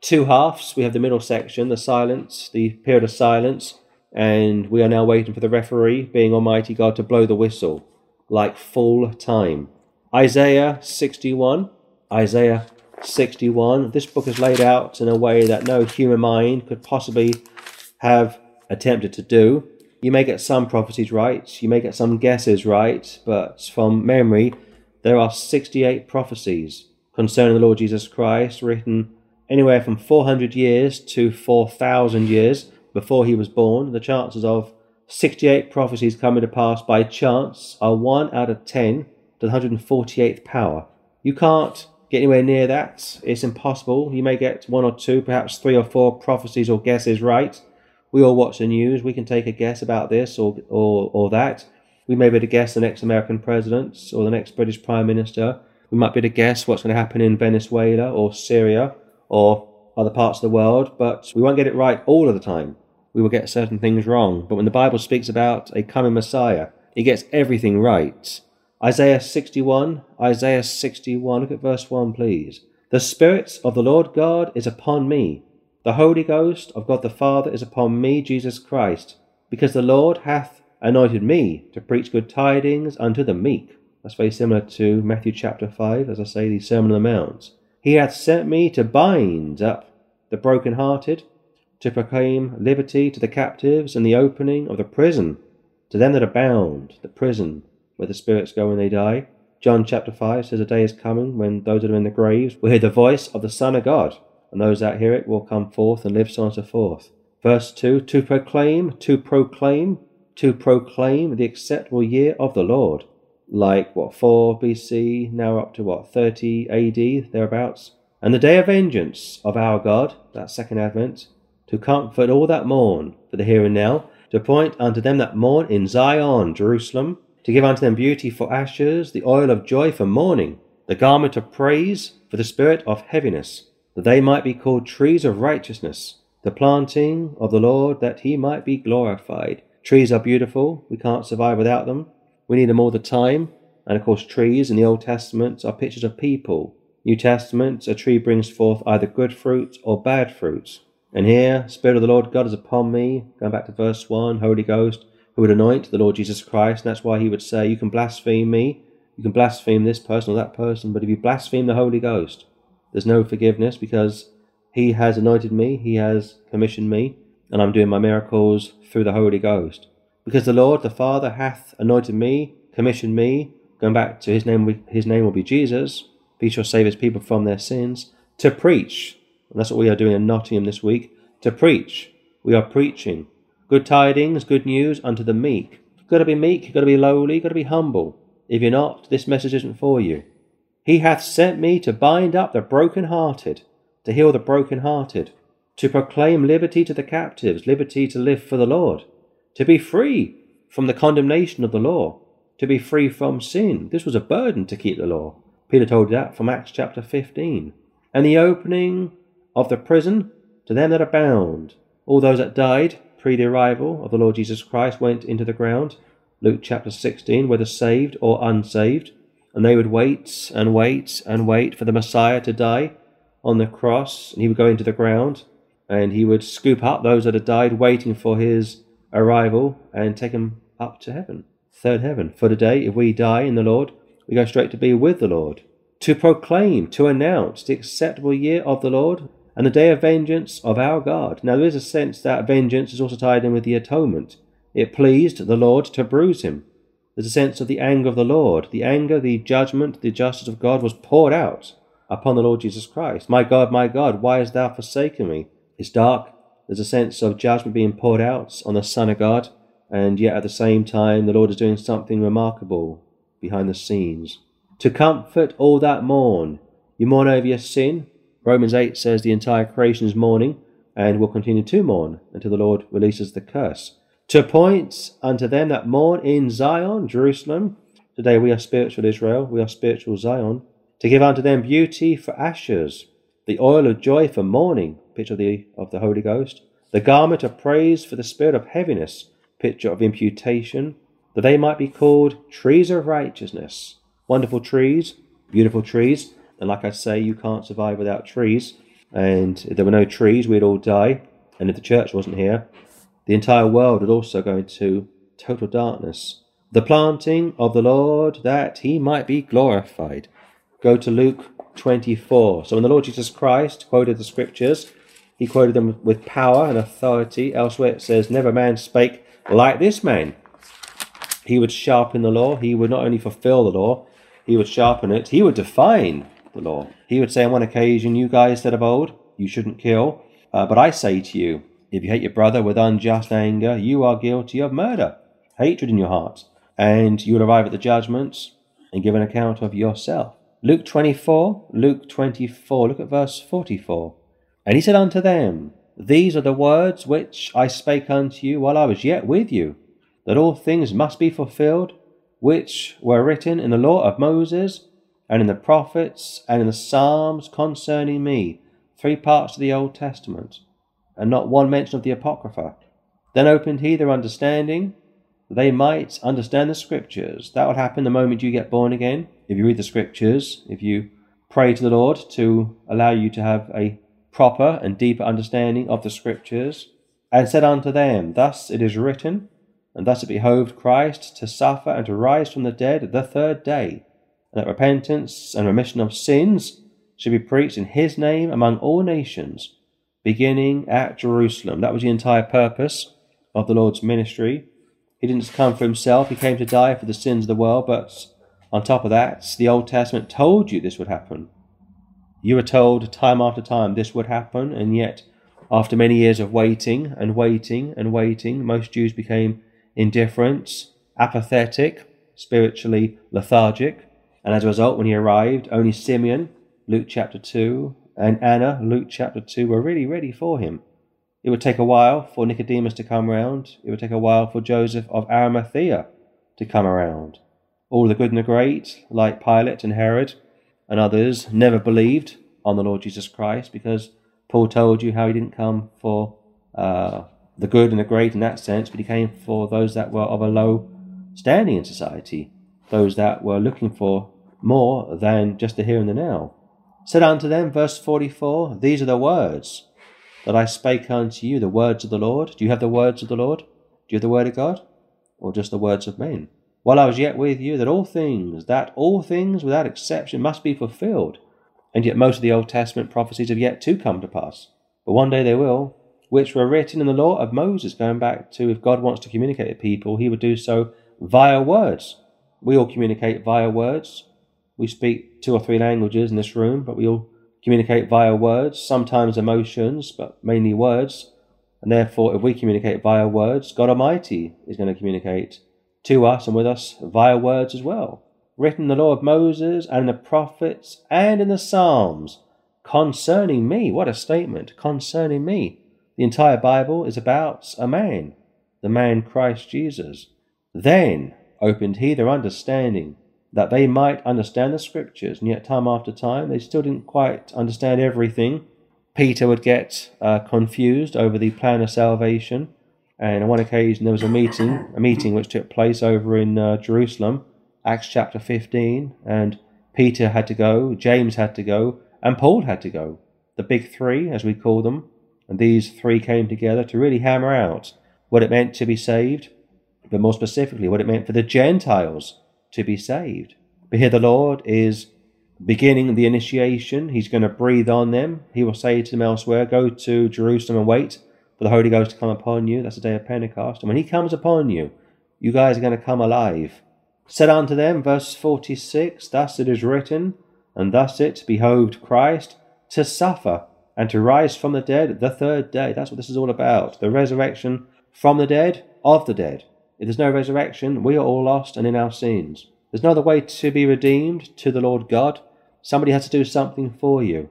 two halves. We have the middle section, the silence, the period of silence, and we are now waiting for the referee, being Almighty God, to blow the whistle like full time. Isaiah 61. Isaiah 61. This book is laid out in a way that no human mind could possibly have attempted to do. You may get some prophecies right, you may get some guesses right, but from memory, there are 68 prophecies concerning the Lord Jesus Christ written anywhere from 400 years to 4,000 years before he was born. The chances of 68 prophecies coming to pass by chance are 1 out of 10 to the 148th power. You can't get anywhere near that. It's impossible. You may get one or two, perhaps three or four prophecies or guesses right, we all watch the news. We can take a guess about this or, or, or that. We may be able to guess the next American president or the next British Prime Minister. We might be able to guess what's going to happen in Venezuela or Syria or other parts of the world, but we won't get it right all of the time. We will get certain things wrong. But when the Bible speaks about a coming Messiah, he gets everything right. Isaiah 61, Isaiah 61, look at verse 1, please. The Spirit of the Lord God is upon me. The Holy Ghost of God the Father is upon me, Jesus Christ, because the Lord hath anointed me to preach good tidings unto the meek. That's very similar to Matthew chapter 5, as I say, the Sermon on the Mount. He hath sent me to bind up the brokenhearted, to proclaim liberty to the captives and the opening of the prison to them that are bound, the prison where the spirits go when they die. John chapter 5 says a day is coming when those that are in the graves will hear the voice of the Son of God, and those that hear it will come forth and live so on so forth. Verse 2 To proclaim, to proclaim, to proclaim the acceptable year of the Lord. Like what, 4 BC, now up to what, 30 AD, thereabouts? And the day of vengeance of our God, that second advent, to comfort all that mourn for the here and now, to point unto them that mourn in Zion, Jerusalem, to give unto them beauty for ashes, the oil of joy for mourning, the garment of praise for the spirit of heaviness, that they might be called trees of righteousness, the planting of the Lord, that he might be glorified. Trees are beautiful, we can't survive without them. We need them all the time. And of course, trees in the Old Testament are pictures of people. New Testament, a tree brings forth either good fruit or bad fruit. And here, Spirit of the Lord God is upon me, going back to verse 1, Holy Ghost, who would anoint the Lord Jesus Christ. And that's why he would say, You can blaspheme me, you can blaspheme this person or that person, but if you blaspheme the Holy Ghost, there's no forgiveness because he has anointed me, he has commissioned me, and I'm doing my miracles through the Holy Ghost. Because the Lord, the Father, hath anointed me, commissioned me, going back to his name, his name will be Jesus, he shall save his people from their sins, to preach and that's what we are doing in Nottingham this week, to preach. We are preaching. Good tidings, good news unto the meek. You've got to be meek, you've got to be lowly, you've got to be humble. If you're not, this message isn't for you. He hath sent me to bind up the broken-hearted, to heal the broken-hearted, to proclaim liberty to the captives, liberty to live for the Lord, to be free from the condemnation of the law, to be free from sin. This was a burden to keep the law. Peter told that from Acts chapter 15. And the opening of the prison to them that are bound. All those that died pre the arrival of the Lord Jesus Christ went into the ground. Luke chapter 16, whether saved or unsaved. And they would wait and wait and wait for the Messiah to die on the cross. And he would go into the ground and he would scoop up those that had died, waiting for his arrival and take them up to heaven, third heaven. For today, if we die in the Lord, we go straight to be with the Lord. To proclaim, to announce the acceptable year of the Lord and the day of vengeance of our God. Now, there is a sense that vengeance is also tied in with the atonement. It pleased the Lord to bruise him. There's a sense of the anger of the Lord. The anger, the judgment, the justice of God was poured out upon the Lord Jesus Christ. My God, my God, why hast thou forsaken me? It's dark. There's a sense of judgment being poured out on the Son of God, and yet at the same time, the Lord is doing something remarkable behind the scenes. To comfort all that mourn, you mourn over your sin, Romans 8 says the entire creation is mourning and will continue to mourn until the Lord releases the curse. To point unto them that mourn in Zion, Jerusalem. Today we are spiritual Israel, we are spiritual Zion. To give unto them beauty for ashes, the oil of joy for mourning, picture of the, of the Holy Ghost, the garment of praise for the spirit of heaviness, picture of imputation, that they might be called trees of righteousness. Wonderful trees, beautiful trees, and like I say, you can't survive without trees. And if there were no trees, we'd all die. And if the church wasn't here, the entire world would also go into total darkness. The planting of the Lord, that he might be glorified. Go to Luke 24. So when the Lord Jesus Christ quoted the scriptures, he quoted them with power and authority. Elsewhere it says, Never man spake like this man. He would sharpen the law. He would not only fulfill the law, he would sharpen it. He would define the law. He would say on one occasion, You guys said of old, you shouldn't kill. Uh, but I say to you, if you hate your brother with unjust anger, you are guilty of murder, hatred in your heart, and you will arrive at the judgment and give an account of yourself. Luke 24, Luke 24, look at verse 44. And he said unto them, These are the words which I spake unto you while I was yet with you, that all things must be fulfilled, which were written in the law of Moses and in the prophets and in the Psalms concerning me. three parts of the Old Testament, and not one mention of the Apocrypha. Then opened he their understanding, they might understand the Scriptures. That will happen the moment you get born again. If you read the Scriptures, if you pray to the Lord to allow you to have a proper and deeper understanding of the Scriptures, and said unto them, Thus it is written, and thus it behoved Christ to suffer and to rise from the dead the third day, and that repentance and remission of sins should be preached in his name among all nations, beginning at Jerusalem. That was the entire purpose of the Lord's ministry. He didn't come for himself, he came to die for the sins of the world, but on top of that, the Old Testament told you this would happen. You were told time after time this would happen, and yet, after many years of waiting and waiting and waiting, most Jews became indifferent, apathetic, spiritually lethargic, and as a result, when he arrived, only Simeon, Luke chapter 2, and Anna, Luke chapter 2, were really ready for him. It would take a while for Nicodemus to come round. It would take a while for Joseph of Arimathea to come around. All the good and the great, like Pilate and Herod and others, never believed on the Lord Jesus Christ because Paul told you how he didn't come for uh, the good and the great in that sense, but he came for those that were of a low standing in society, those that were looking for more than just the here and the now. Said unto them, verse 44, These are the words that I spake unto you, the words of the Lord. Do you have the words of the Lord? Do you have the word of God? Or just the words of men? While I was yet with you, that all things, that all things without exception must be fulfilled. And yet most of the Old Testament prophecies have yet to come to pass. But one day they will, which were written in the law of Moses, going back to if God wants to communicate with people, he would do so via words. We all communicate via words. We speak two or three languages in this room, but we all communicate via words, sometimes emotions, but mainly words. And therefore, if we communicate via words, God Almighty is going to communicate to us and with us via words as well. Written in the law of Moses and the prophets and in the Psalms concerning me. What a statement! Concerning me. The entire Bible is about a man, the man Christ Jesus. Then opened he their understanding, that they might understand the Scriptures, and yet time after time they still didn't quite understand everything. Peter would get uh, confused over the plan of salvation, and on one occasion there was a meeting, a meeting which took place over in uh, Jerusalem, Acts chapter 15, and Peter had to go, James had to go, and Paul had to go. The big three, as we call them, and these three came together to really hammer out what it meant to be saved, but more specifically, what it meant for the Gentiles to be saved. But here the Lord is beginning the initiation. He's going to breathe on them. He will say to them elsewhere, Go to Jerusalem and wait for the Holy Ghost to come upon you. That's the day of Pentecost. And when He comes upon you, you guys are going to come alive. Said unto them, verse 46, Thus it is written, and thus it behoved Christ to suffer and to rise from the dead the third day. That's what this is all about. The resurrection from the dead, of the dead. If there's no resurrection, we are all lost and in our sins. There's no other way to be redeemed to the Lord God. Somebody has to do something for you.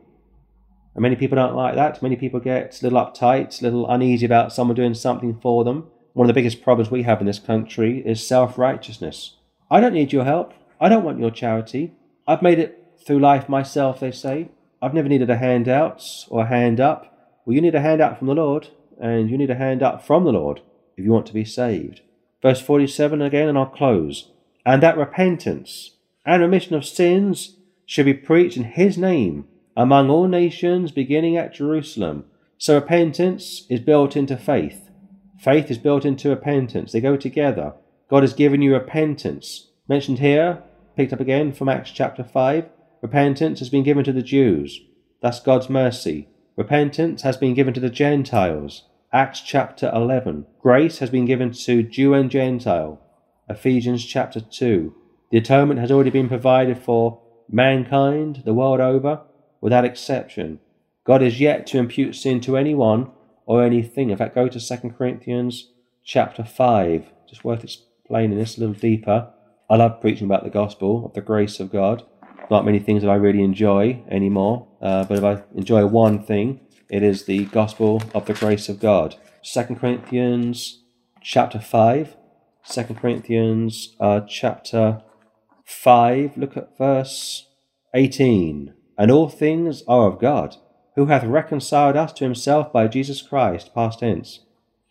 And many people don't like that. Many people get a little uptight, a little uneasy about someone doing something for them. One of the biggest problems we have in this country is self righteousness. I don't need your help. I don't want your charity. I've made it through life myself, they say. I've never needed a handout or a hand up. Well, you need a hand handout from the Lord, and you need a hand up from the Lord if you want to be saved. Verse 47 again, and I'll close. And that repentance and remission of sins should be preached in his name among all nations, beginning at Jerusalem. So repentance is built into faith. Faith is built into repentance. They go together. God has given you repentance. Mentioned here, picked up again from Acts chapter 5. Repentance has been given to the Jews. That's God's mercy. Repentance has been given to the Gentiles. Acts chapter 11. Grace has been given to Jew and Gentile. Ephesians chapter 2. The atonement has already been provided for mankind the world over without exception. God is yet to impute sin to anyone or anything. In fact, go to 2 Corinthians chapter 5. Just worth explaining this a little deeper. I love preaching about the gospel of the grace of God not many things that I really enjoy anymore. Uh, but if I enjoy one thing, it is the gospel of the grace of God. Second Corinthians chapter 5. 2 Corinthians uh, chapter 5. Look at verse 18. And all things are of God, who hath reconciled us to himself by Jesus Christ, past tense,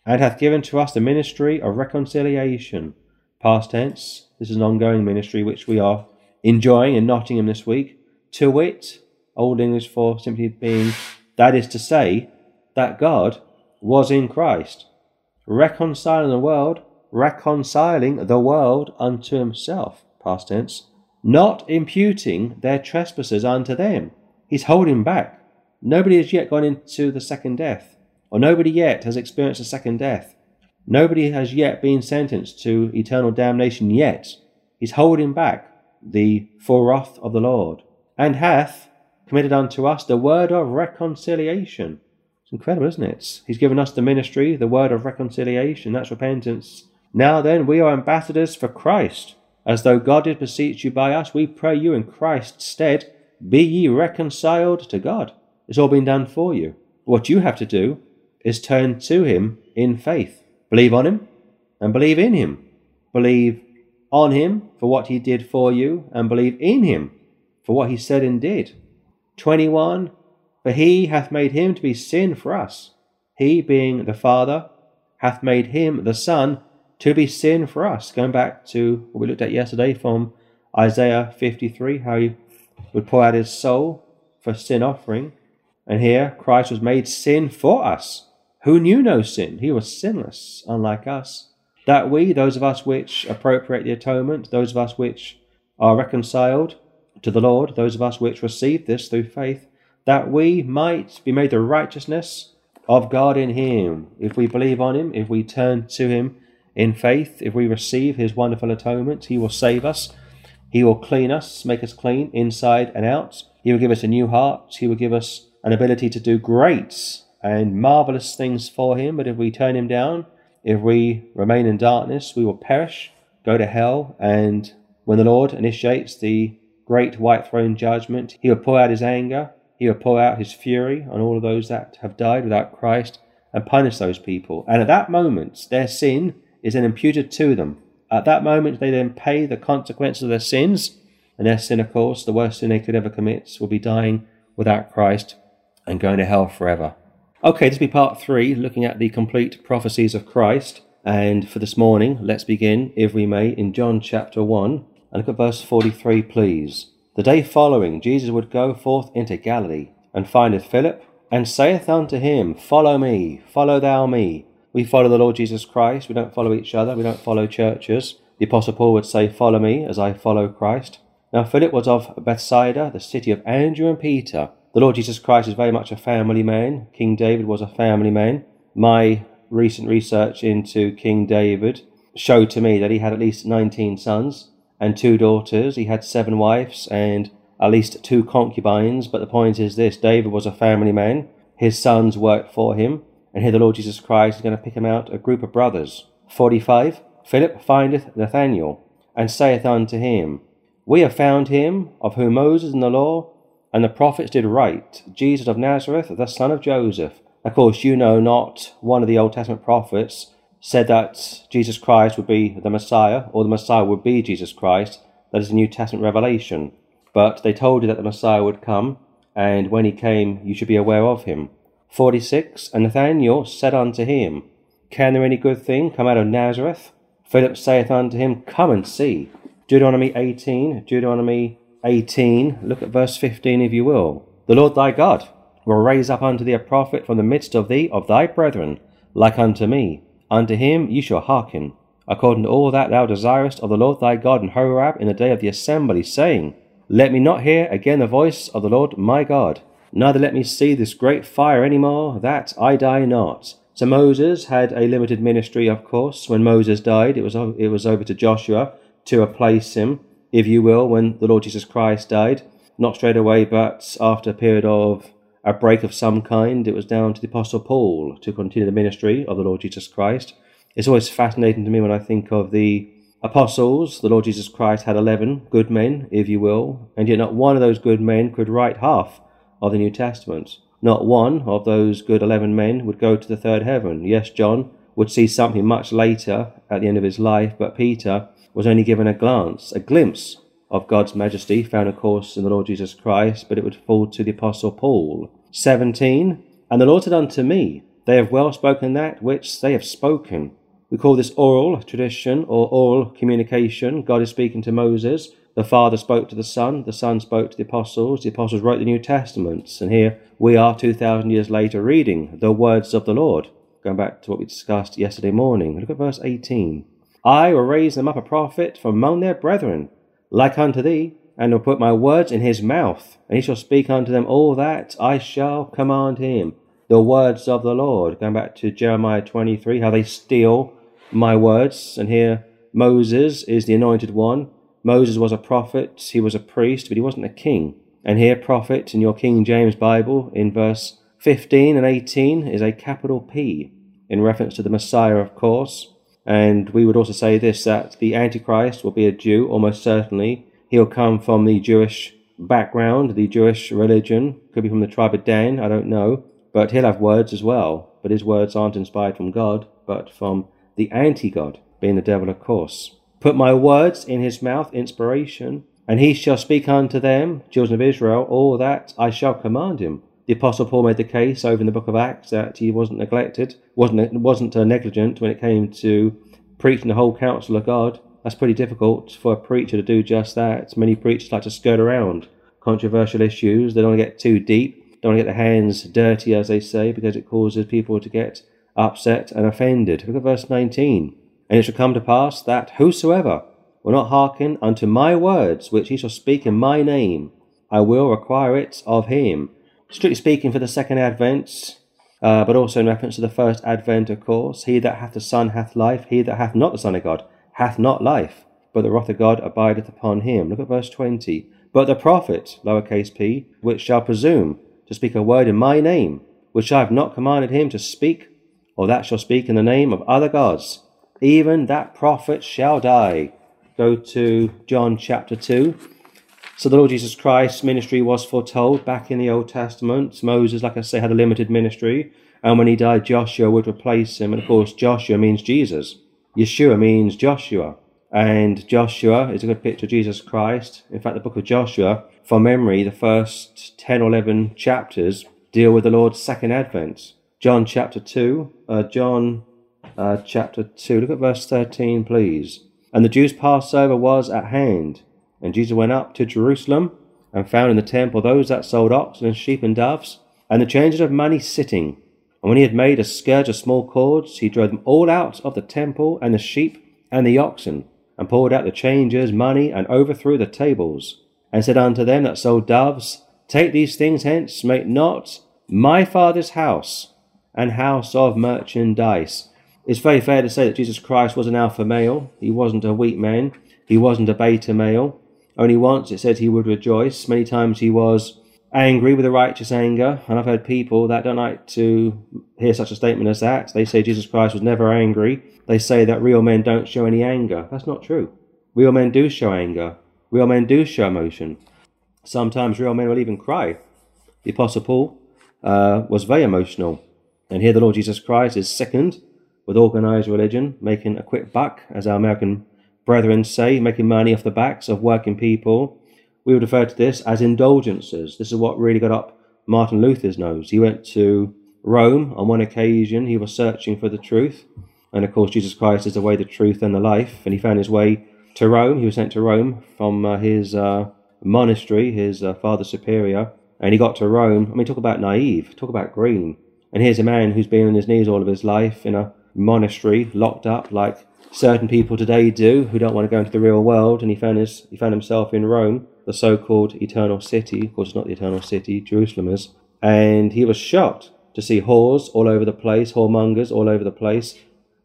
and hath given to us the ministry of reconciliation, past tense. This is an ongoing ministry which we are enjoying in Nottingham this week. To wit, Old English for simply being, that is to say, that God was in Christ, reconciling the world, reconciling the world unto himself, past tense, not imputing their trespasses unto them. He's holding back. Nobody has yet gone into the second death, or nobody yet has experienced a second death. Nobody has yet been sentenced to eternal damnation yet. He's holding back the full wrath of the Lord, and hath committed unto us the word of reconciliation. It's incredible, isn't it? He's given us the ministry, the word of reconciliation. That's repentance. Now then, we are ambassadors for Christ. As though God did beseech you by us, we pray you in Christ's stead, be ye reconciled to God. It's all been done for you. What you have to do is turn to Him in faith. Believe on Him and believe in Him. Believe on Him for what He did for you and believe in Him for what He said and did. 21 For He hath made Him to be sin for us. He, being the Father, hath made Him, the Son, to be sin for us. Going back to what we looked at yesterday from Isaiah 53, how He would pour out His soul for sin offering. And here, Christ was made sin for us, who knew no sin. He was sinless, unlike us. That we, those of us which appropriate the atonement, those of us which are reconciled to the Lord, those of us which receive this through faith, that we might be made the righteousness of God in Him. If we believe on Him, if we turn to Him in faith, if we receive His wonderful atonement, He will save us. He will clean us, make us clean inside and out. He will give us a new heart. He will give us an ability to do great and marvelous things for him. But if we turn him down, if we remain in darkness, we will perish, go to hell. And when the Lord initiates the great white throne judgment, he will pour out his anger, he will pour out his fury on all of those that have died without Christ and punish those people. And at that moment, their sin is then imputed to them. At that moment, they then pay the consequences of their sins. And their sin, of course, the worst sin they could ever commit, will be dying without Christ and going to hell forever. Okay, this will be part three, looking at the complete prophecies of Christ. And for this morning, let's begin, if we may, in John chapter 1, and look at verse 43, please. The day following, Jesus would go forth into Galilee, and findeth Philip, and saith unto him, Follow me, follow thou me. We follow the Lord Jesus Christ, we don't follow each other, we don't follow churches. The Apostle Paul would say, Follow me as I follow Christ. Now, Philip was of Bethsaida, the city of Andrew and Peter. The Lord Jesus Christ is very much a family man. King David was a family man. My recent research into King David showed to me that he had at least 19 sons and two daughters. He had seven wives and at least two concubines. But the point is this David was a family man. His sons worked for him. And here the Lord Jesus Christ is going to pick him out a group of brothers. 45 Philip findeth Nathanael and saith unto him, We have found him of whom Moses in the law and the prophets did write, Jesus of Nazareth, the son of Joseph. Of course, you know not one of the Old Testament prophets said that Jesus Christ would be the Messiah, or the Messiah would be Jesus Christ. That is a New Testament revelation. But they told you that the Messiah would come, and when he came, you should be aware of him. 46. And Nathanael said unto him, Can there any good thing come out of Nazareth? Philip saith unto him, Come and see. Deuteronomy 18, Deuteronomy 18, look at verse 15 if you will. The Lord thy God will raise up unto thee a prophet from the midst of thee, of thy brethren, like unto me. Unto him ye shall hearken, according to all that thou desirest of the Lord thy God in Horeb in the day of the assembly, saying, Let me not hear again the voice of the Lord my God, neither let me see this great fire any more, that I die not. So Moses had a limited ministry, of course. When Moses died, it was, it was over to Joshua to replace him if you will, when the Lord Jesus Christ died. Not straight away, but after a period of a break of some kind, it was down to the Apostle Paul to continue the ministry of the Lord Jesus Christ. It's always fascinating to me when I think of the apostles. The Lord Jesus Christ had 11 good men, if you will, and yet not one of those good men could write half of the New Testament. Not one of those good 11 men would go to the third heaven. Yes, John would see something much later at the end of his life, but Peter was only given a glance, a glimpse of God's majesty, found, of course, in the Lord Jesus Christ, but it would fall to the Apostle Paul. 17. And the Lord said unto me, They have well spoken that which they have spoken. We call this oral tradition or oral communication. God is speaking to Moses. The Father spoke to the Son. The Son spoke to the Apostles. The Apostles wrote the New Testaments. And here we are 2,000 years later reading the words of the Lord. Going back to what we discussed yesterday morning. Look at verse 18. I will raise them up a prophet from among their brethren, like unto thee, and will put my words in his mouth, and he shall speak unto them all that I shall command him. The words of the Lord. Going back to Jeremiah 23, how they steal my words. And here Moses is the anointed one. Moses was a prophet, he was a priest, but he wasn't a king. And here, prophet in your King James Bible, in verse 15 and 18, is a capital P, in reference to the Messiah, of course. And we would also say this that the Antichrist will be a Jew, almost certainly. He'll come from the Jewish background, the Jewish religion, could be from the tribe of Dan, I don't know, but he'll have words as well. But his words aren't inspired from God, but from the anti God, being the devil, of course. Put my words in his mouth, inspiration, and he shall speak unto them, children of Israel, all that I shall command him. The Apostle Paul made the case over in the book of Acts that he wasn't neglected, wasn't wasn't uh, negligent when it came to preaching the whole counsel of God that's pretty difficult for a preacher to do just that. Many preachers like to skirt around controversial issues. They don't want to get too deep, don't want to get their hands dirty, as they say, because it causes people to get upset and offended. Look at verse 19. And it shall come to pass that whosoever will not hearken unto my words, which he shall speak in my name, I will require it of him. Strictly speaking, for the second advent, uh, but also in reference to the first advent, of course, he that hath the Son hath life, he that hath not the Son of God hath not life, but the wrath of God abideth upon him. Look at verse 20. But the prophet, lowercase p, which shall presume to speak a word in my name, which I have not commanded him to speak, or that shall speak in the name of other gods, even that prophet shall die. Go to John chapter 2. So the Lord Jesus Christ's ministry was foretold back in the Old Testament. Moses, like I say, had a limited ministry, and when he died, Joshua would replace him. And of course, Joshua means Jesus. Yeshua means Joshua, and Joshua is a good picture of Jesus Christ. In fact, the book of Joshua, from memory, the first 10 or 11 chapters deal with the Lord's second advent. John chapter 2, uh, John uh, chapter 2, look at verse 13, please. And the Jews' Passover was at hand, and Jesus went up to Jerusalem and found in the temple those that sold oxen and sheep and doves, and the changers of money sitting and when he had made a scourge of small cords, he drove them all out of the temple, and the sheep and the oxen, and poured out the changers' money, and overthrew the tables, and said unto them that sold doves, Take these things hence, make not my father's house an house of merchandise. It's very fair to say that Jesus Christ was an alpha male. He wasn't a weak man. He wasn't a beta male. Only once it said he would rejoice. Many times he was angry with a righteous anger. And I've heard people that don't like to hear such a statement as that. They say Jesus Christ was never angry. They say that real men don't show any anger. That's not true. Real men do show anger. Real men do show emotion. Sometimes real men will even cry. The Apostle Paul uh, was very emotional. And here the Lord Jesus Christ is sickened with organized religion, making a quick buck, as our American brethren say, making money off the backs of working people we would refer to this as indulgences. This is what really got up Martin Luther's nose. He went to Rome on one occasion. He was searching for the truth. And of course, Jesus Christ is the way, the truth, and the life. And he found his way to Rome. He was sent to Rome from uh, his uh, monastery, his uh, father superior. And he got to Rome. I mean, talk about naive, talk about green. And here's a man who's been on his knees all of his life in a monastery, locked up like certain people today do who don't want to go into the real world. And he found, his, he found himself in Rome the so called eternal city. Of course, it's not the eternal city, Jerusalem is. And he was shocked to see whores all over the place, whoremongers all over the place,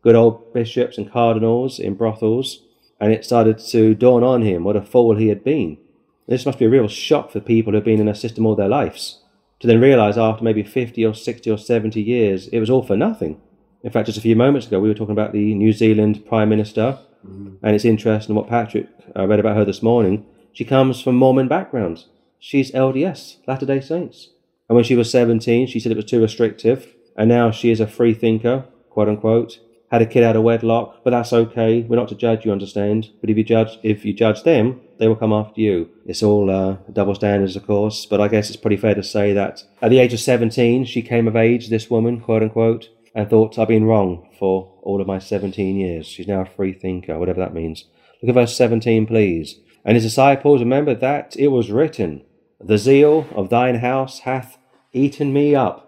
good old bishops and cardinals in brothels. And it started to dawn on him what a fool he had been. This must be a real shock for people who've been in a system all their lives to then realize after maybe 50 or 60 or 70 years it was all for nothing. In fact, just a few moments ago, we were talking about the New Zealand Prime Minister, mm-hmm. and it's interesting what Patrick uh, read about her this morning. She comes from Mormon backgrounds. She's LDS, Latter day Saints. And when she was 17, she said it was too restrictive. And now she is a free thinker, quote unquote. Had a kid out of wedlock, but that's okay. We're not to judge, you understand. But if you judge, if you judge them, they will come after you. It's all uh, double standards, of course, but I guess it's pretty fair to say that at the age of 17, she came of age, this woman, quote unquote, and thought I've been wrong for all of my 17 years. She's now a free thinker, whatever that means. Look at verse 17, please. And his disciples remembered that it was written, The zeal of thine house hath eaten me up.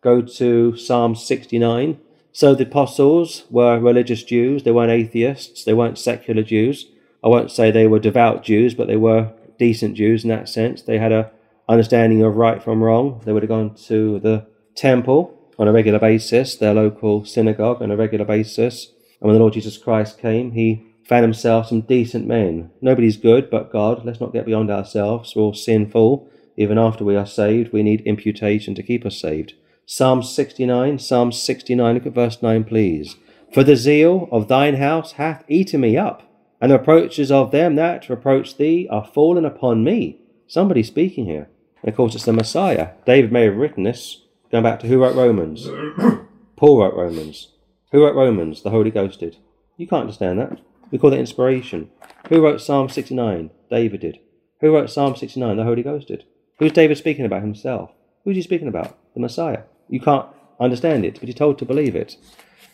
Go to Psalm 69. So the apostles were religious Jews. They weren't atheists. They weren't secular Jews. I won't say they were devout Jews, but they were decent Jews in that sense. They had a understanding of right from wrong. They would have gone to the temple on a regular basis, their local synagogue on a regular basis. And when the Lord Jesus Christ came, he found himself some decent men. Nobody's good but God. Let's not get beyond ourselves. We're all sinful. Even after we are saved, we need imputation to keep us saved. Psalm 69, Psalm 69, look at verse 9, please. For the zeal of thine house hath eaten me up, and the reproaches of them that reproach thee are fallen upon me. Somebody speaking here. And of course, it's the Messiah. David may have written this, going back to who wrote Romans. Paul wrote Romans. Who wrote Romans? The Holy Ghost did. You can't understand that. We call that inspiration. Who wrote Psalm 69? David did. Who wrote Psalm 69? The Holy Ghost did. Who's David speaking about himself? Who's he speaking about? The Messiah. You can't understand it, but you're told to believe it.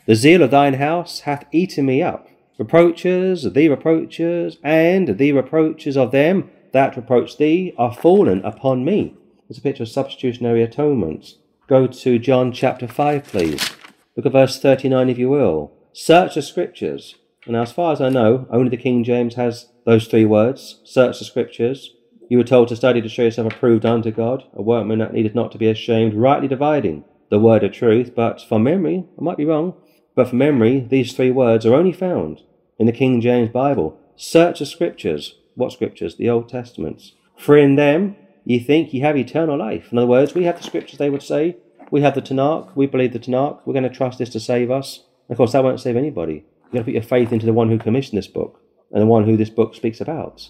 The zeal of thine house hath eaten me up. Reproaches, the reproaches, and the reproaches of them that reproach thee are fallen upon me. It's a picture of substitutionary atonement. Go to John chapter 5, please. Look at verse 39 if you will. Search the scriptures. And as far as I know, only the King James has those three words search the scriptures, you were told to study to show yourself approved unto God, a workman that needed not to be ashamed, rightly dividing the word of truth. But from memory, I might be wrong, but from memory, these three words are only found in the King James Bible. Search the scriptures. What scriptures? The Old Testaments. For in them ye think ye have eternal life. In other words, we have the scriptures, they would say. We have the Tanakh. We believe the Tanakh. We're going to trust this to save us. of course, that won't save anybody. You've got to put your faith into the one who commissioned this book and the one who this book speaks about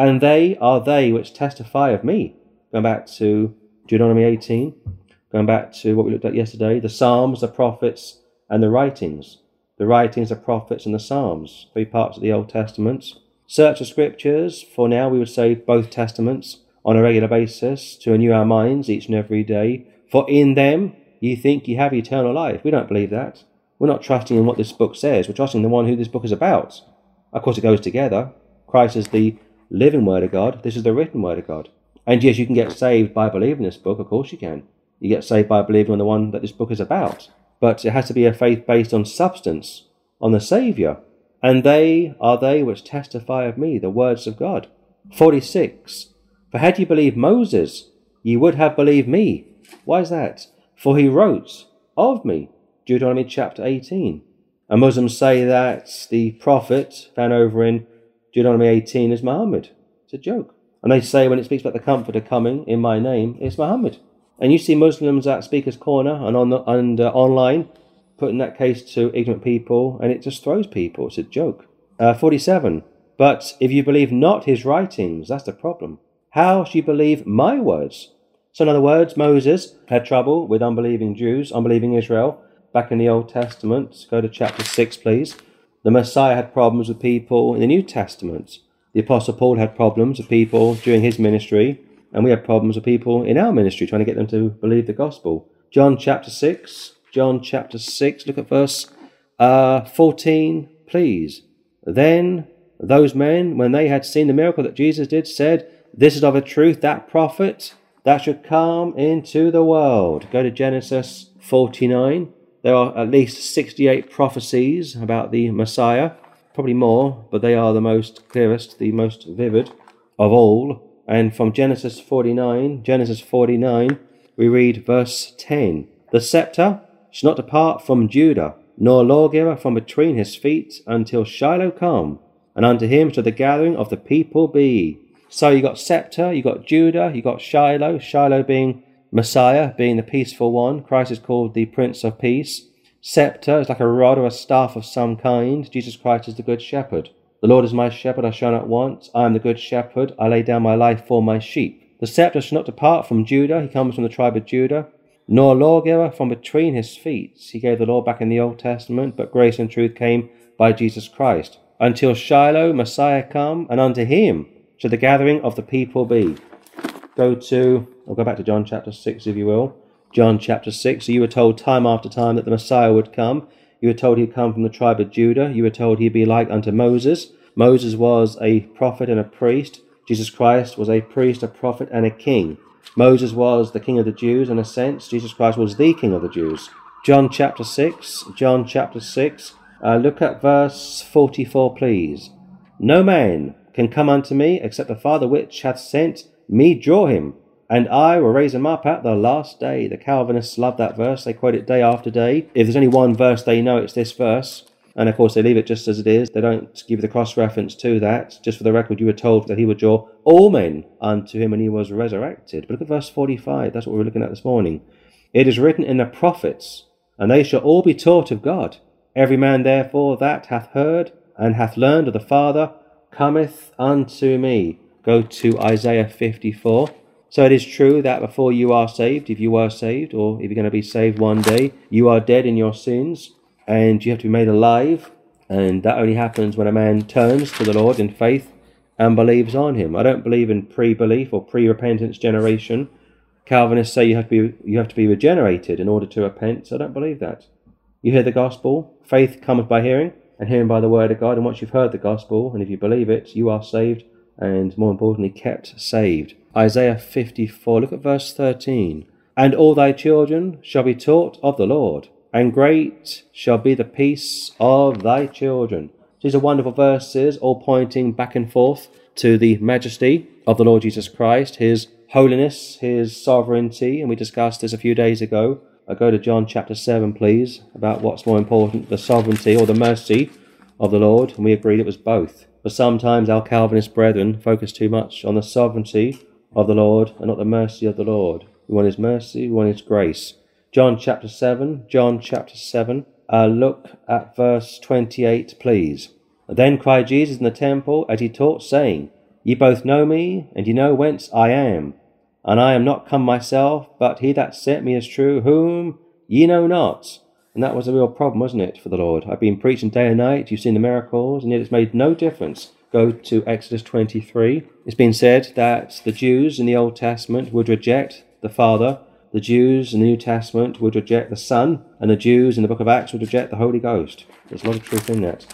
and they are they which testify of me. Going back to Deuteronomy 18, going back to what we looked at yesterday, the Psalms, the prophets, and the writings. The writings, the prophets, and the Psalms, three parts of the Old Testament. Search the scriptures, for now we would say both testaments, on a regular basis, to renew our minds each and every day. For in them ye think ye have eternal life. We don't believe that. We're not trusting in what this book says, we're trusting the one who this book is about. Of course, it goes together. Christ is the living Word of God. This is the written Word of God. And yes, you can get saved by believing this book. Of course you can. You get saved by believing on the one that this book is about. But it has to be a faith based on substance, on the Saviour. And they are they which testify of me, the words of God. 46. For had ye believed Moses, ye would have believed me. Why is that? For he wrote of me. Deuteronomy chapter 18. And Muslims say that the prophet found over in Deuteronomy 18 is Muhammad. It's a joke. And they say when it speaks about the Comforter coming in my name, it's Muhammad. And you see Muslims at Speaker's Corner and on the, and uh, online putting that case to ignorant people, and it just throws people. It's a joke. Uh, 47. But if you believe not his writings, that's the problem. How shall you believe my words? So, in other words, Moses had trouble with unbelieving Jews, unbelieving Israel, back in the Old Testament. Go to chapter 6, please. The Messiah had problems with people in the New Testament. The Apostle Paul had problems with people during his ministry, and we have problems with people in our ministry trying to get them to believe the gospel. John chapter 6, John chapter 6, look at verse uh, 14, please. Then those men, when they had seen the miracle that Jesus did, said, This is of a truth that prophet that should come into the world. Go to Genesis 49. There are at least 68 prophecies about the Messiah, probably more, but they are the most clearest, the most vivid of all. And from Genesis 49, Genesis 49, we read verse 10 The scepter shall not depart from Judah, nor lawgiver from between his feet, until Shiloh come, and unto him shall the gathering of the people be. So you got scepter, you got Judah, you got Shiloh, Shiloh being Messiah being the peaceful one. Christ is called the Prince of Peace. Scepter is like a rod or a staff of some kind. Jesus Christ is the Good Shepherd. The Lord is my shepherd, I shall not want. I am the Good Shepherd. I lay down my life for my sheep. The scepter shall not depart from Judah. He comes from the tribe of Judah. Nor lawgiver from between his feet. He gave the law back in the Old Testament, but grace and truth came by Jesus Christ. until Shiloh, Messiah come, and unto him shall the gathering of the people be. Go to, I'll go back to John chapter 6, if you will. John chapter 6. So you were told time after time that the Messiah would come. You were told he'd come from the tribe of Judah. You were told he'd be like unto Moses. Moses was a prophet and a priest. Jesus Christ was a priest, a prophet, and a king. Moses was the king of the Jews in a sense. Jesus Christ was the king of the Jews. John chapter 6. John chapter 6. Uh, look at verse 44, please. No man can come unto me except the Father which hath sent me draw him, and I will raise him up at the last day. The Calvinists love that verse. They quote it day after day. If there's only one verse they know, it's this verse. And of course, they leave it just as it is. They don't give the cross reference to that. Just for the record, you were told that he would draw all men unto him when he was resurrected. But look at verse 45. That's what we are looking at this morning. It is written in the prophets, and they shall all be taught of God. Every man, therefore, that hath heard and hath learned of the Father cometh unto me. Go to Isaiah 54. So it is true that before you are saved, if you are saved, or if you're going to be saved one day, you are dead in your sins and you have to be made alive. And that only happens when a man turns to the Lord in faith and believes on him. I don't believe in pre-belief or pre-repentance generation. Calvinists say you have to be you have to be regenerated in order to repent. So I don't believe that. You hear the gospel, faith cometh by hearing, and hearing by the word of God. And once you've heard the gospel, and if you believe it, you are saved, and more importantly, kept saved. Isaiah 54, look at verse 13. And all thy children shall be taught of the Lord, and great shall be the peace of thy children. These are wonderful verses, all pointing back and forth to the majesty of the Lord Jesus Christ, his holiness, his sovereignty, and we discussed this a few days ago. I go to John chapter 7, please, about what's more important, the sovereignty or the mercy of the Lord, and we agreed it was both. But sometimes our Calvinist brethren focus too much on the sovereignty of the Lord and not the mercy of the Lord. We want his mercy, we want his grace. John chapter 7, John chapter 7, uh, look at verse 28, please. Then cried Jesus in the temple as he taught, saying, Ye both know me, and ye know whence I am. And I am not come myself, but he that sent me is true, whom ye know not. And that was a real problem, wasn't it, for the Lord? I've been preaching day and night, you've seen the miracles, and yet it's made no difference. Go to Exodus 23. It's been said that the Jews in the Old Testament would reject the Father, the Jews in the New Testament would reject the Son, and the Jews in the book of Acts would reject the Holy Ghost. There's a lot of truth in that.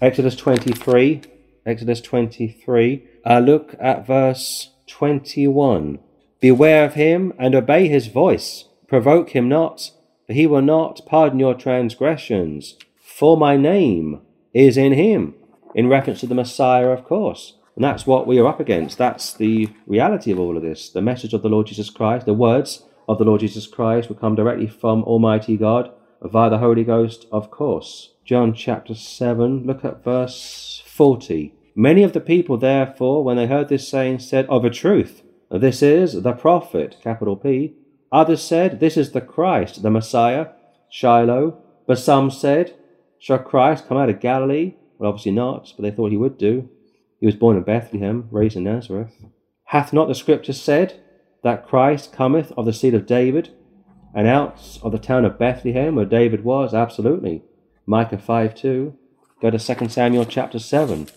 Exodus 23. Exodus 23. Uh, look at verse 21. Beware of him and obey his voice. Provoke him not, for he will not pardon your transgressions. For my name is in him. In reference to the Messiah, of course. And that's what we are up against. That's the reality of all of this. The message of the Lord Jesus Christ, the words of the Lord Jesus Christ will come directly from Almighty God via the Holy Ghost, of course. John chapter 7, look at verse 40. Many of the people, therefore, when they heard this saying, said, Of a truth, this is the prophet, capital P. Others said, This is the Christ, the Messiah, Shiloh. But some said, Shall Christ come out of Galilee? Well, obviously not, but they thought he would do. He was born in Bethlehem, raised in Nazareth. Hath not the Scripture said that Christ cometh of the seed of David, and out of the town of Bethlehem, where David was? Absolutely. Micah 5 2. Go to 2 Samuel chapter 7.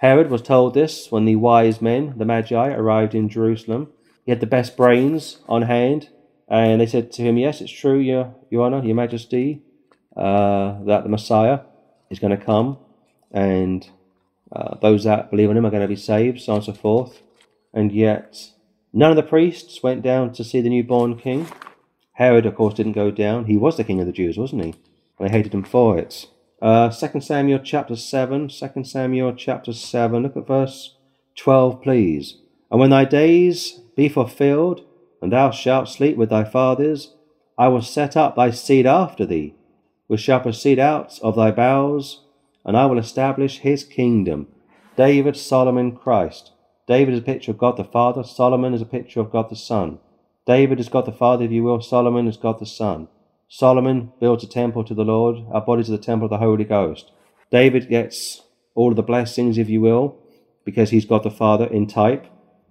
Herod was told this when the wise men, the Magi, arrived in Jerusalem. He had the best brains on hand, and they said to him, Yes, it's true, Your, Your Honor, Your Majesty, uh, that the Messiah is going to come, and uh, those that believe in him are going to be saved, so on and so forth. And yet, none of the priests went down to see the newborn king. Herod, of course, didn't go down. He was the king of the Jews, wasn't he? And they hated him for it. Uh, 2 Samuel chapter 7, 2 Samuel chapter 7, look at verse 12, please. And when thy days be fulfilled, and thou shalt sleep with thy fathers, I will set up thy seed after thee, which shall proceed out of thy bowels, and I will establish his kingdom. David, Solomon, Christ. David is a picture of God the Father, Solomon is a picture of God the Son. David is God the Father, if you will, Solomon is God the Son. Solomon builds a temple to the Lord. Our bodies are the temple of the Holy Ghost. David gets all of the blessings, if you will, because he's got the Father in type.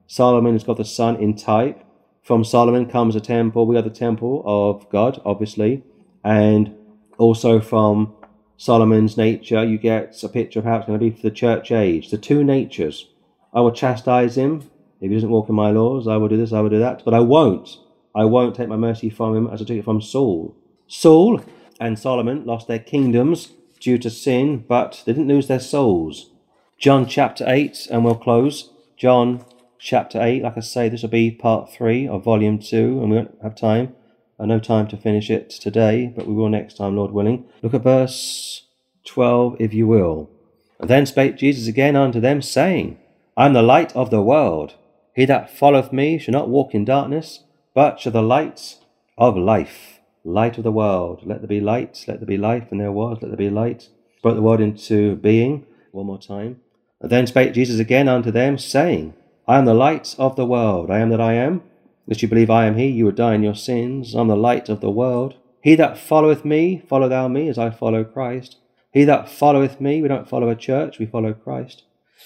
Solomon has got the Son in type. From Solomon comes a temple. We are the temple of God, obviously. And also from Solomon's nature, you get a picture of how it's going to be for the church age. The two natures. I will chastise him if he doesn't walk in my laws. I will do this, I will do that. But I won't. I won't take my mercy from him as I took it from Saul. Saul and Solomon lost their kingdoms due to sin, but they didn't lose their souls. John chapter 8, and we'll close. John chapter 8, like I say, this will be part 3 of volume 2, and we won't have time. Uh, no time to finish it today, but we will next time, Lord willing. Look at verse 12, if you will. And then spake Jesus again unto them, saying, I am the light of the world. He that followeth me shall not walk in darkness, but shall the light of life. Light of the world. Let there be light, let there be life, and there was, let there be light. Spoke the word into being. One more time. And then spake Jesus again unto them, saying, I am the light of the world. I am that I am. Lest you believe I am he, you would die in your sins. I am the light of the world. He that followeth me, follow thou me, as I follow Christ. He that followeth me, we don't follow a church, we follow Christ.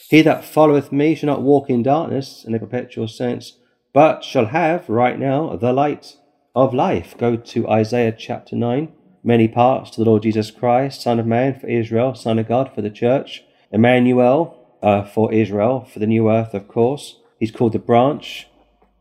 He that followeth me shall not walk in darkness in a perpetual sense, but shall have, right now, the light of life. Go to Isaiah chapter 9. Many parts to the Lord Jesus Christ, Son of Man for Israel, Son of God for the church. Emmanuel uh, for Israel, for the new earth, of course. He's called the branch.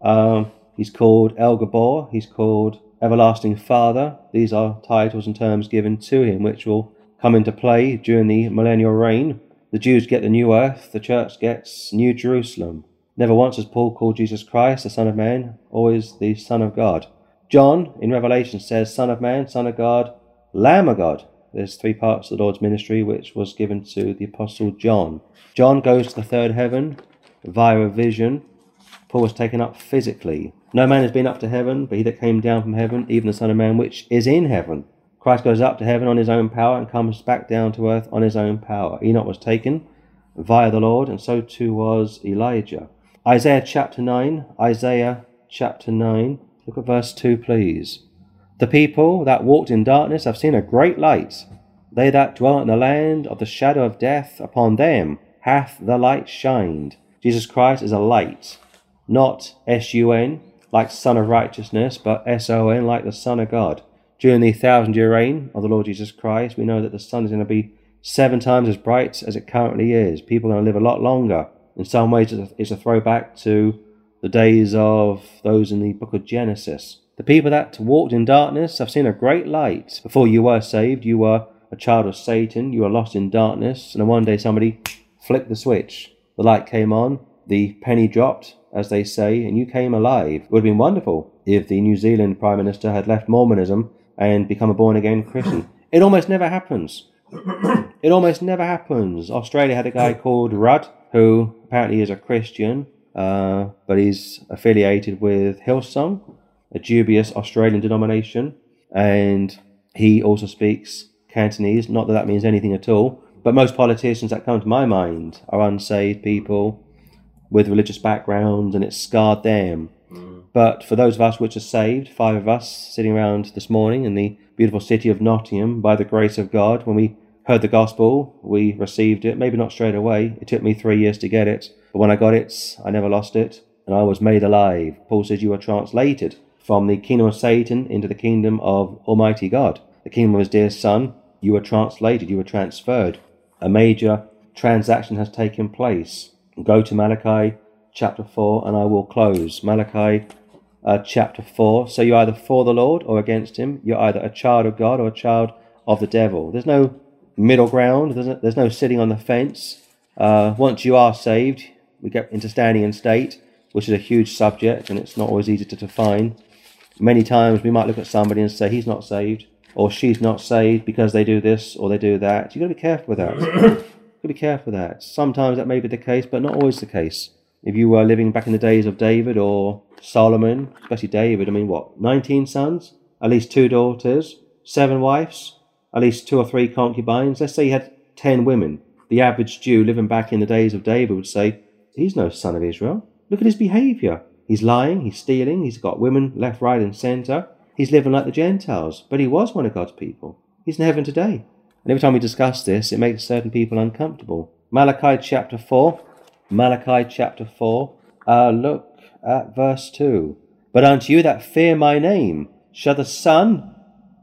Um, He's called El Gabor. He's called Everlasting Father. These are titles and terms given to him, which will come into play during the millennial reign. The Jews get the new earth, the church gets New Jerusalem. Never once has Paul called Jesus Christ the Son of Man, always the Son of God. John in Revelation says, Son of Man, Son of God, Lamb of God. There's three parts of the Lord's ministry which was given to the Apostle John. John goes to the third heaven via a vision. Paul was taken up physically. No man has been up to heaven, but he that came down from heaven, even the Son of Man, which is in heaven. Christ goes up to heaven on his own power and comes back down to earth on his own power. Enoch was taken via the Lord, and so too was Elijah. Isaiah chapter 9, Isaiah chapter 9. Look at verse 2, please. The people that walked in darkness have seen a great light. They that dwell in the land of the shadow of death, upon them hath the light shined. Jesus Christ is a light, not S U N, like Sun of Righteousness, but S-O-N, like the Son of God. During the thousand year reign of the Lord Jesus Christ, we know that the sun is going to be seven times as bright as it currently is. People are going to live a lot longer. In some ways, it's a throwback to the days of those in the book of Genesis. The people that walked in darkness have seen a great light. Before you were saved, you were a child of Satan, you were lost in darkness, and one day somebody flicked the switch. The light came on, the penny dropped, as they say, and you came alive. It would have been wonderful if the New Zealand Prime Minister had left Mormonism and become a born again Christian. It almost never happens. it almost never happens. Australia had a guy called Rudd, who apparently is a Christian, uh, but he's affiliated with Hillsong, a dubious Australian denomination, and he also speaks Cantonese. Not that that means anything at all, but most politicians that come to my mind are unsaved people with religious backgrounds and it scarred them. Mm. But for those of us which are saved, five of us sitting around this morning in the beautiful city of Nottingham, by the grace of God, when we heard the gospel, we received it, maybe not straight away. It took me three years to get it, but when I got it, I never lost it, and I was made alive. Paul says you are translated from the kingdom of Satan into the kingdom of Almighty God. The kingdom of his dear Son, you were translated, you were transferred. A major transaction has taken place go to Malachi chapter 4 and I will close. Malachi uh, chapter 4. So you're either for the Lord or against him. You're either a child of God or a child of the devil. There's no middle ground, there's no, there's no sitting on the fence. Uh, once you are saved, we get into standing in state, which is a huge subject and it's not always easy to define. Many times we might look at somebody and say he's not saved or she's not saved because they do this or they do that. You've got to be careful with that. You got to be careful with that. Sometimes that may be the case, but not always the case. If you were living back in the days of David or Solomon, especially David, I mean, what, 19 sons, at least two daughters, seven wives, at least two or three concubines. Let's say he had 10 women. The average Jew living back in the days of David would say, He's no son of Israel. Look at his behavior. He's lying, he's stealing, he's got women left, right, and center. He's living like the Gentiles, but he was one of God's people. He's in heaven today. And every time we discuss this, it makes certain people uncomfortable. Malachi chapter 4. Malachi chapter 4. Uh, look at verse 2. But unto you that fear my name shall the Sun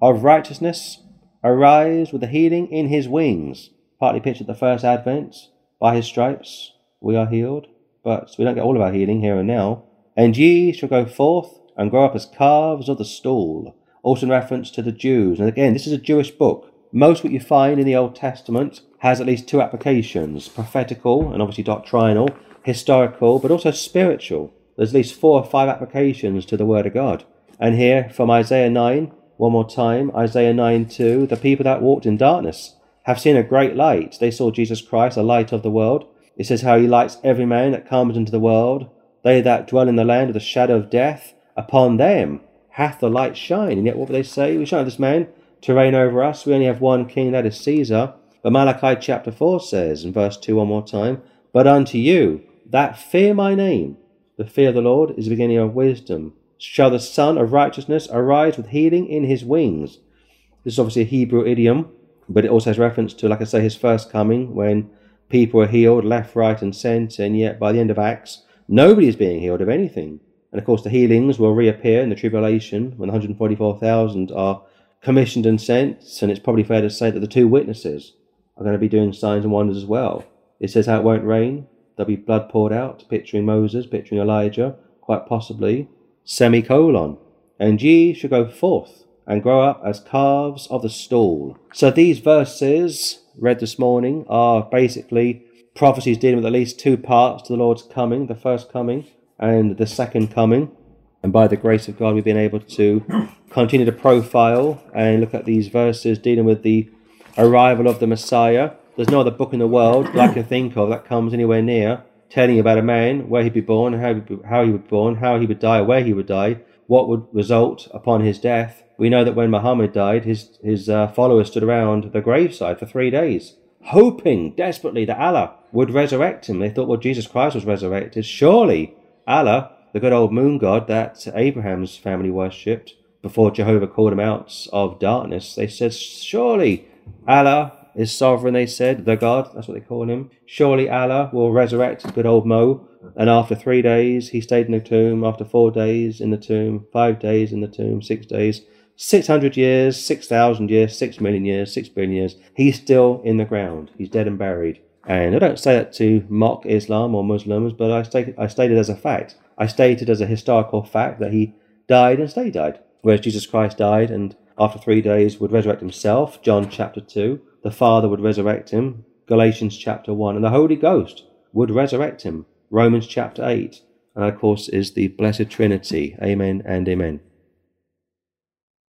of righteousness arise with the healing in his wings. Partly pictured at the first advent. By his stripes we are healed, but we don't get all of our healing here and now. And ye shall go forth and grow up as calves of the stall. Also in reference to the Jews. And again, this is a Jewish book. Most what you find in the Old Testament has at least two applications prophetical and obviously doctrinal, historical, but also spiritual. There's at least four or five applications to the Word of God. And here from Isaiah 9, one more time, Isaiah 9 2, the people that walked in darkness have seen a great light. They saw Jesus Christ, the light of the world. It says how he lights every man that comes into the world. They that dwell in the land of the shadow of death, upon them hath the light shine. And yet what do they say? We shall have this man to reign over us. We only have one king, that is Caesar. But Malachi chapter 4 says, in verse 2 one more time, But unto you that fear my name, the fear of the Lord is the beginning of wisdom. Shall the Sun of righteousness arise with healing in his wings? This is obviously a Hebrew idiom, but it also has reference to, like I say, his first coming when people are healed left, right, and centre, and yet by the end of Acts, nobody is being healed of anything. And of course, the healings will reappear in the tribulation when 144,000 are commissioned and sent. And it's probably fair to say that the two witnesses are going to be doing signs and wonders as well. It says how it won't rain, there'll be blood poured out, picturing Moses, picturing Elijah, quite possibly. Semicolon. And ye shall go forth and grow up as calves of the stall. So these verses read this morning are basically prophecies dealing with at least two parts to the Lord's coming, the first coming and the second coming. And by the grace of God, we've been able to continue to profile and look at these verses dealing with the arrival of the Messiah. There's no other book in the world that I can think of that comes anywhere near telling about a man, where he'd be born, how he, how he would be born, how he would die, where he would die, what would result upon his death. We know that when Muhammad died, his, his uh, followers stood around the graveside for three days, hoping desperately that Allah would resurrect him. They thought, well, Jesus Christ was resurrected. Surely Allah, the good old moon god that Abraham's family worshipped before Jehovah called him out of darkness, they said, Surely Allah is sovereign, they said, the God, that's what they call him. Surely Allah will resurrect good old Mo. And after three days, he stayed in the tomb. After four days in the tomb, five days in the tomb, six days, 600 years, 6,000 years, 6 million years, 6 billion years, he's still in the ground. He's dead and buried. And I don't say that to mock Islam or Muslims, but I state, I state it as a fact. I state it as a historical fact that he died and stayed died. Whereas Jesus Christ died and after three days would resurrect himself, John chapter 2. The Father would resurrect him, Galatians chapter 1. And the Holy Ghost would resurrect him, Romans chapter 8. And of course is the Blessed Trinity. Amen and amen.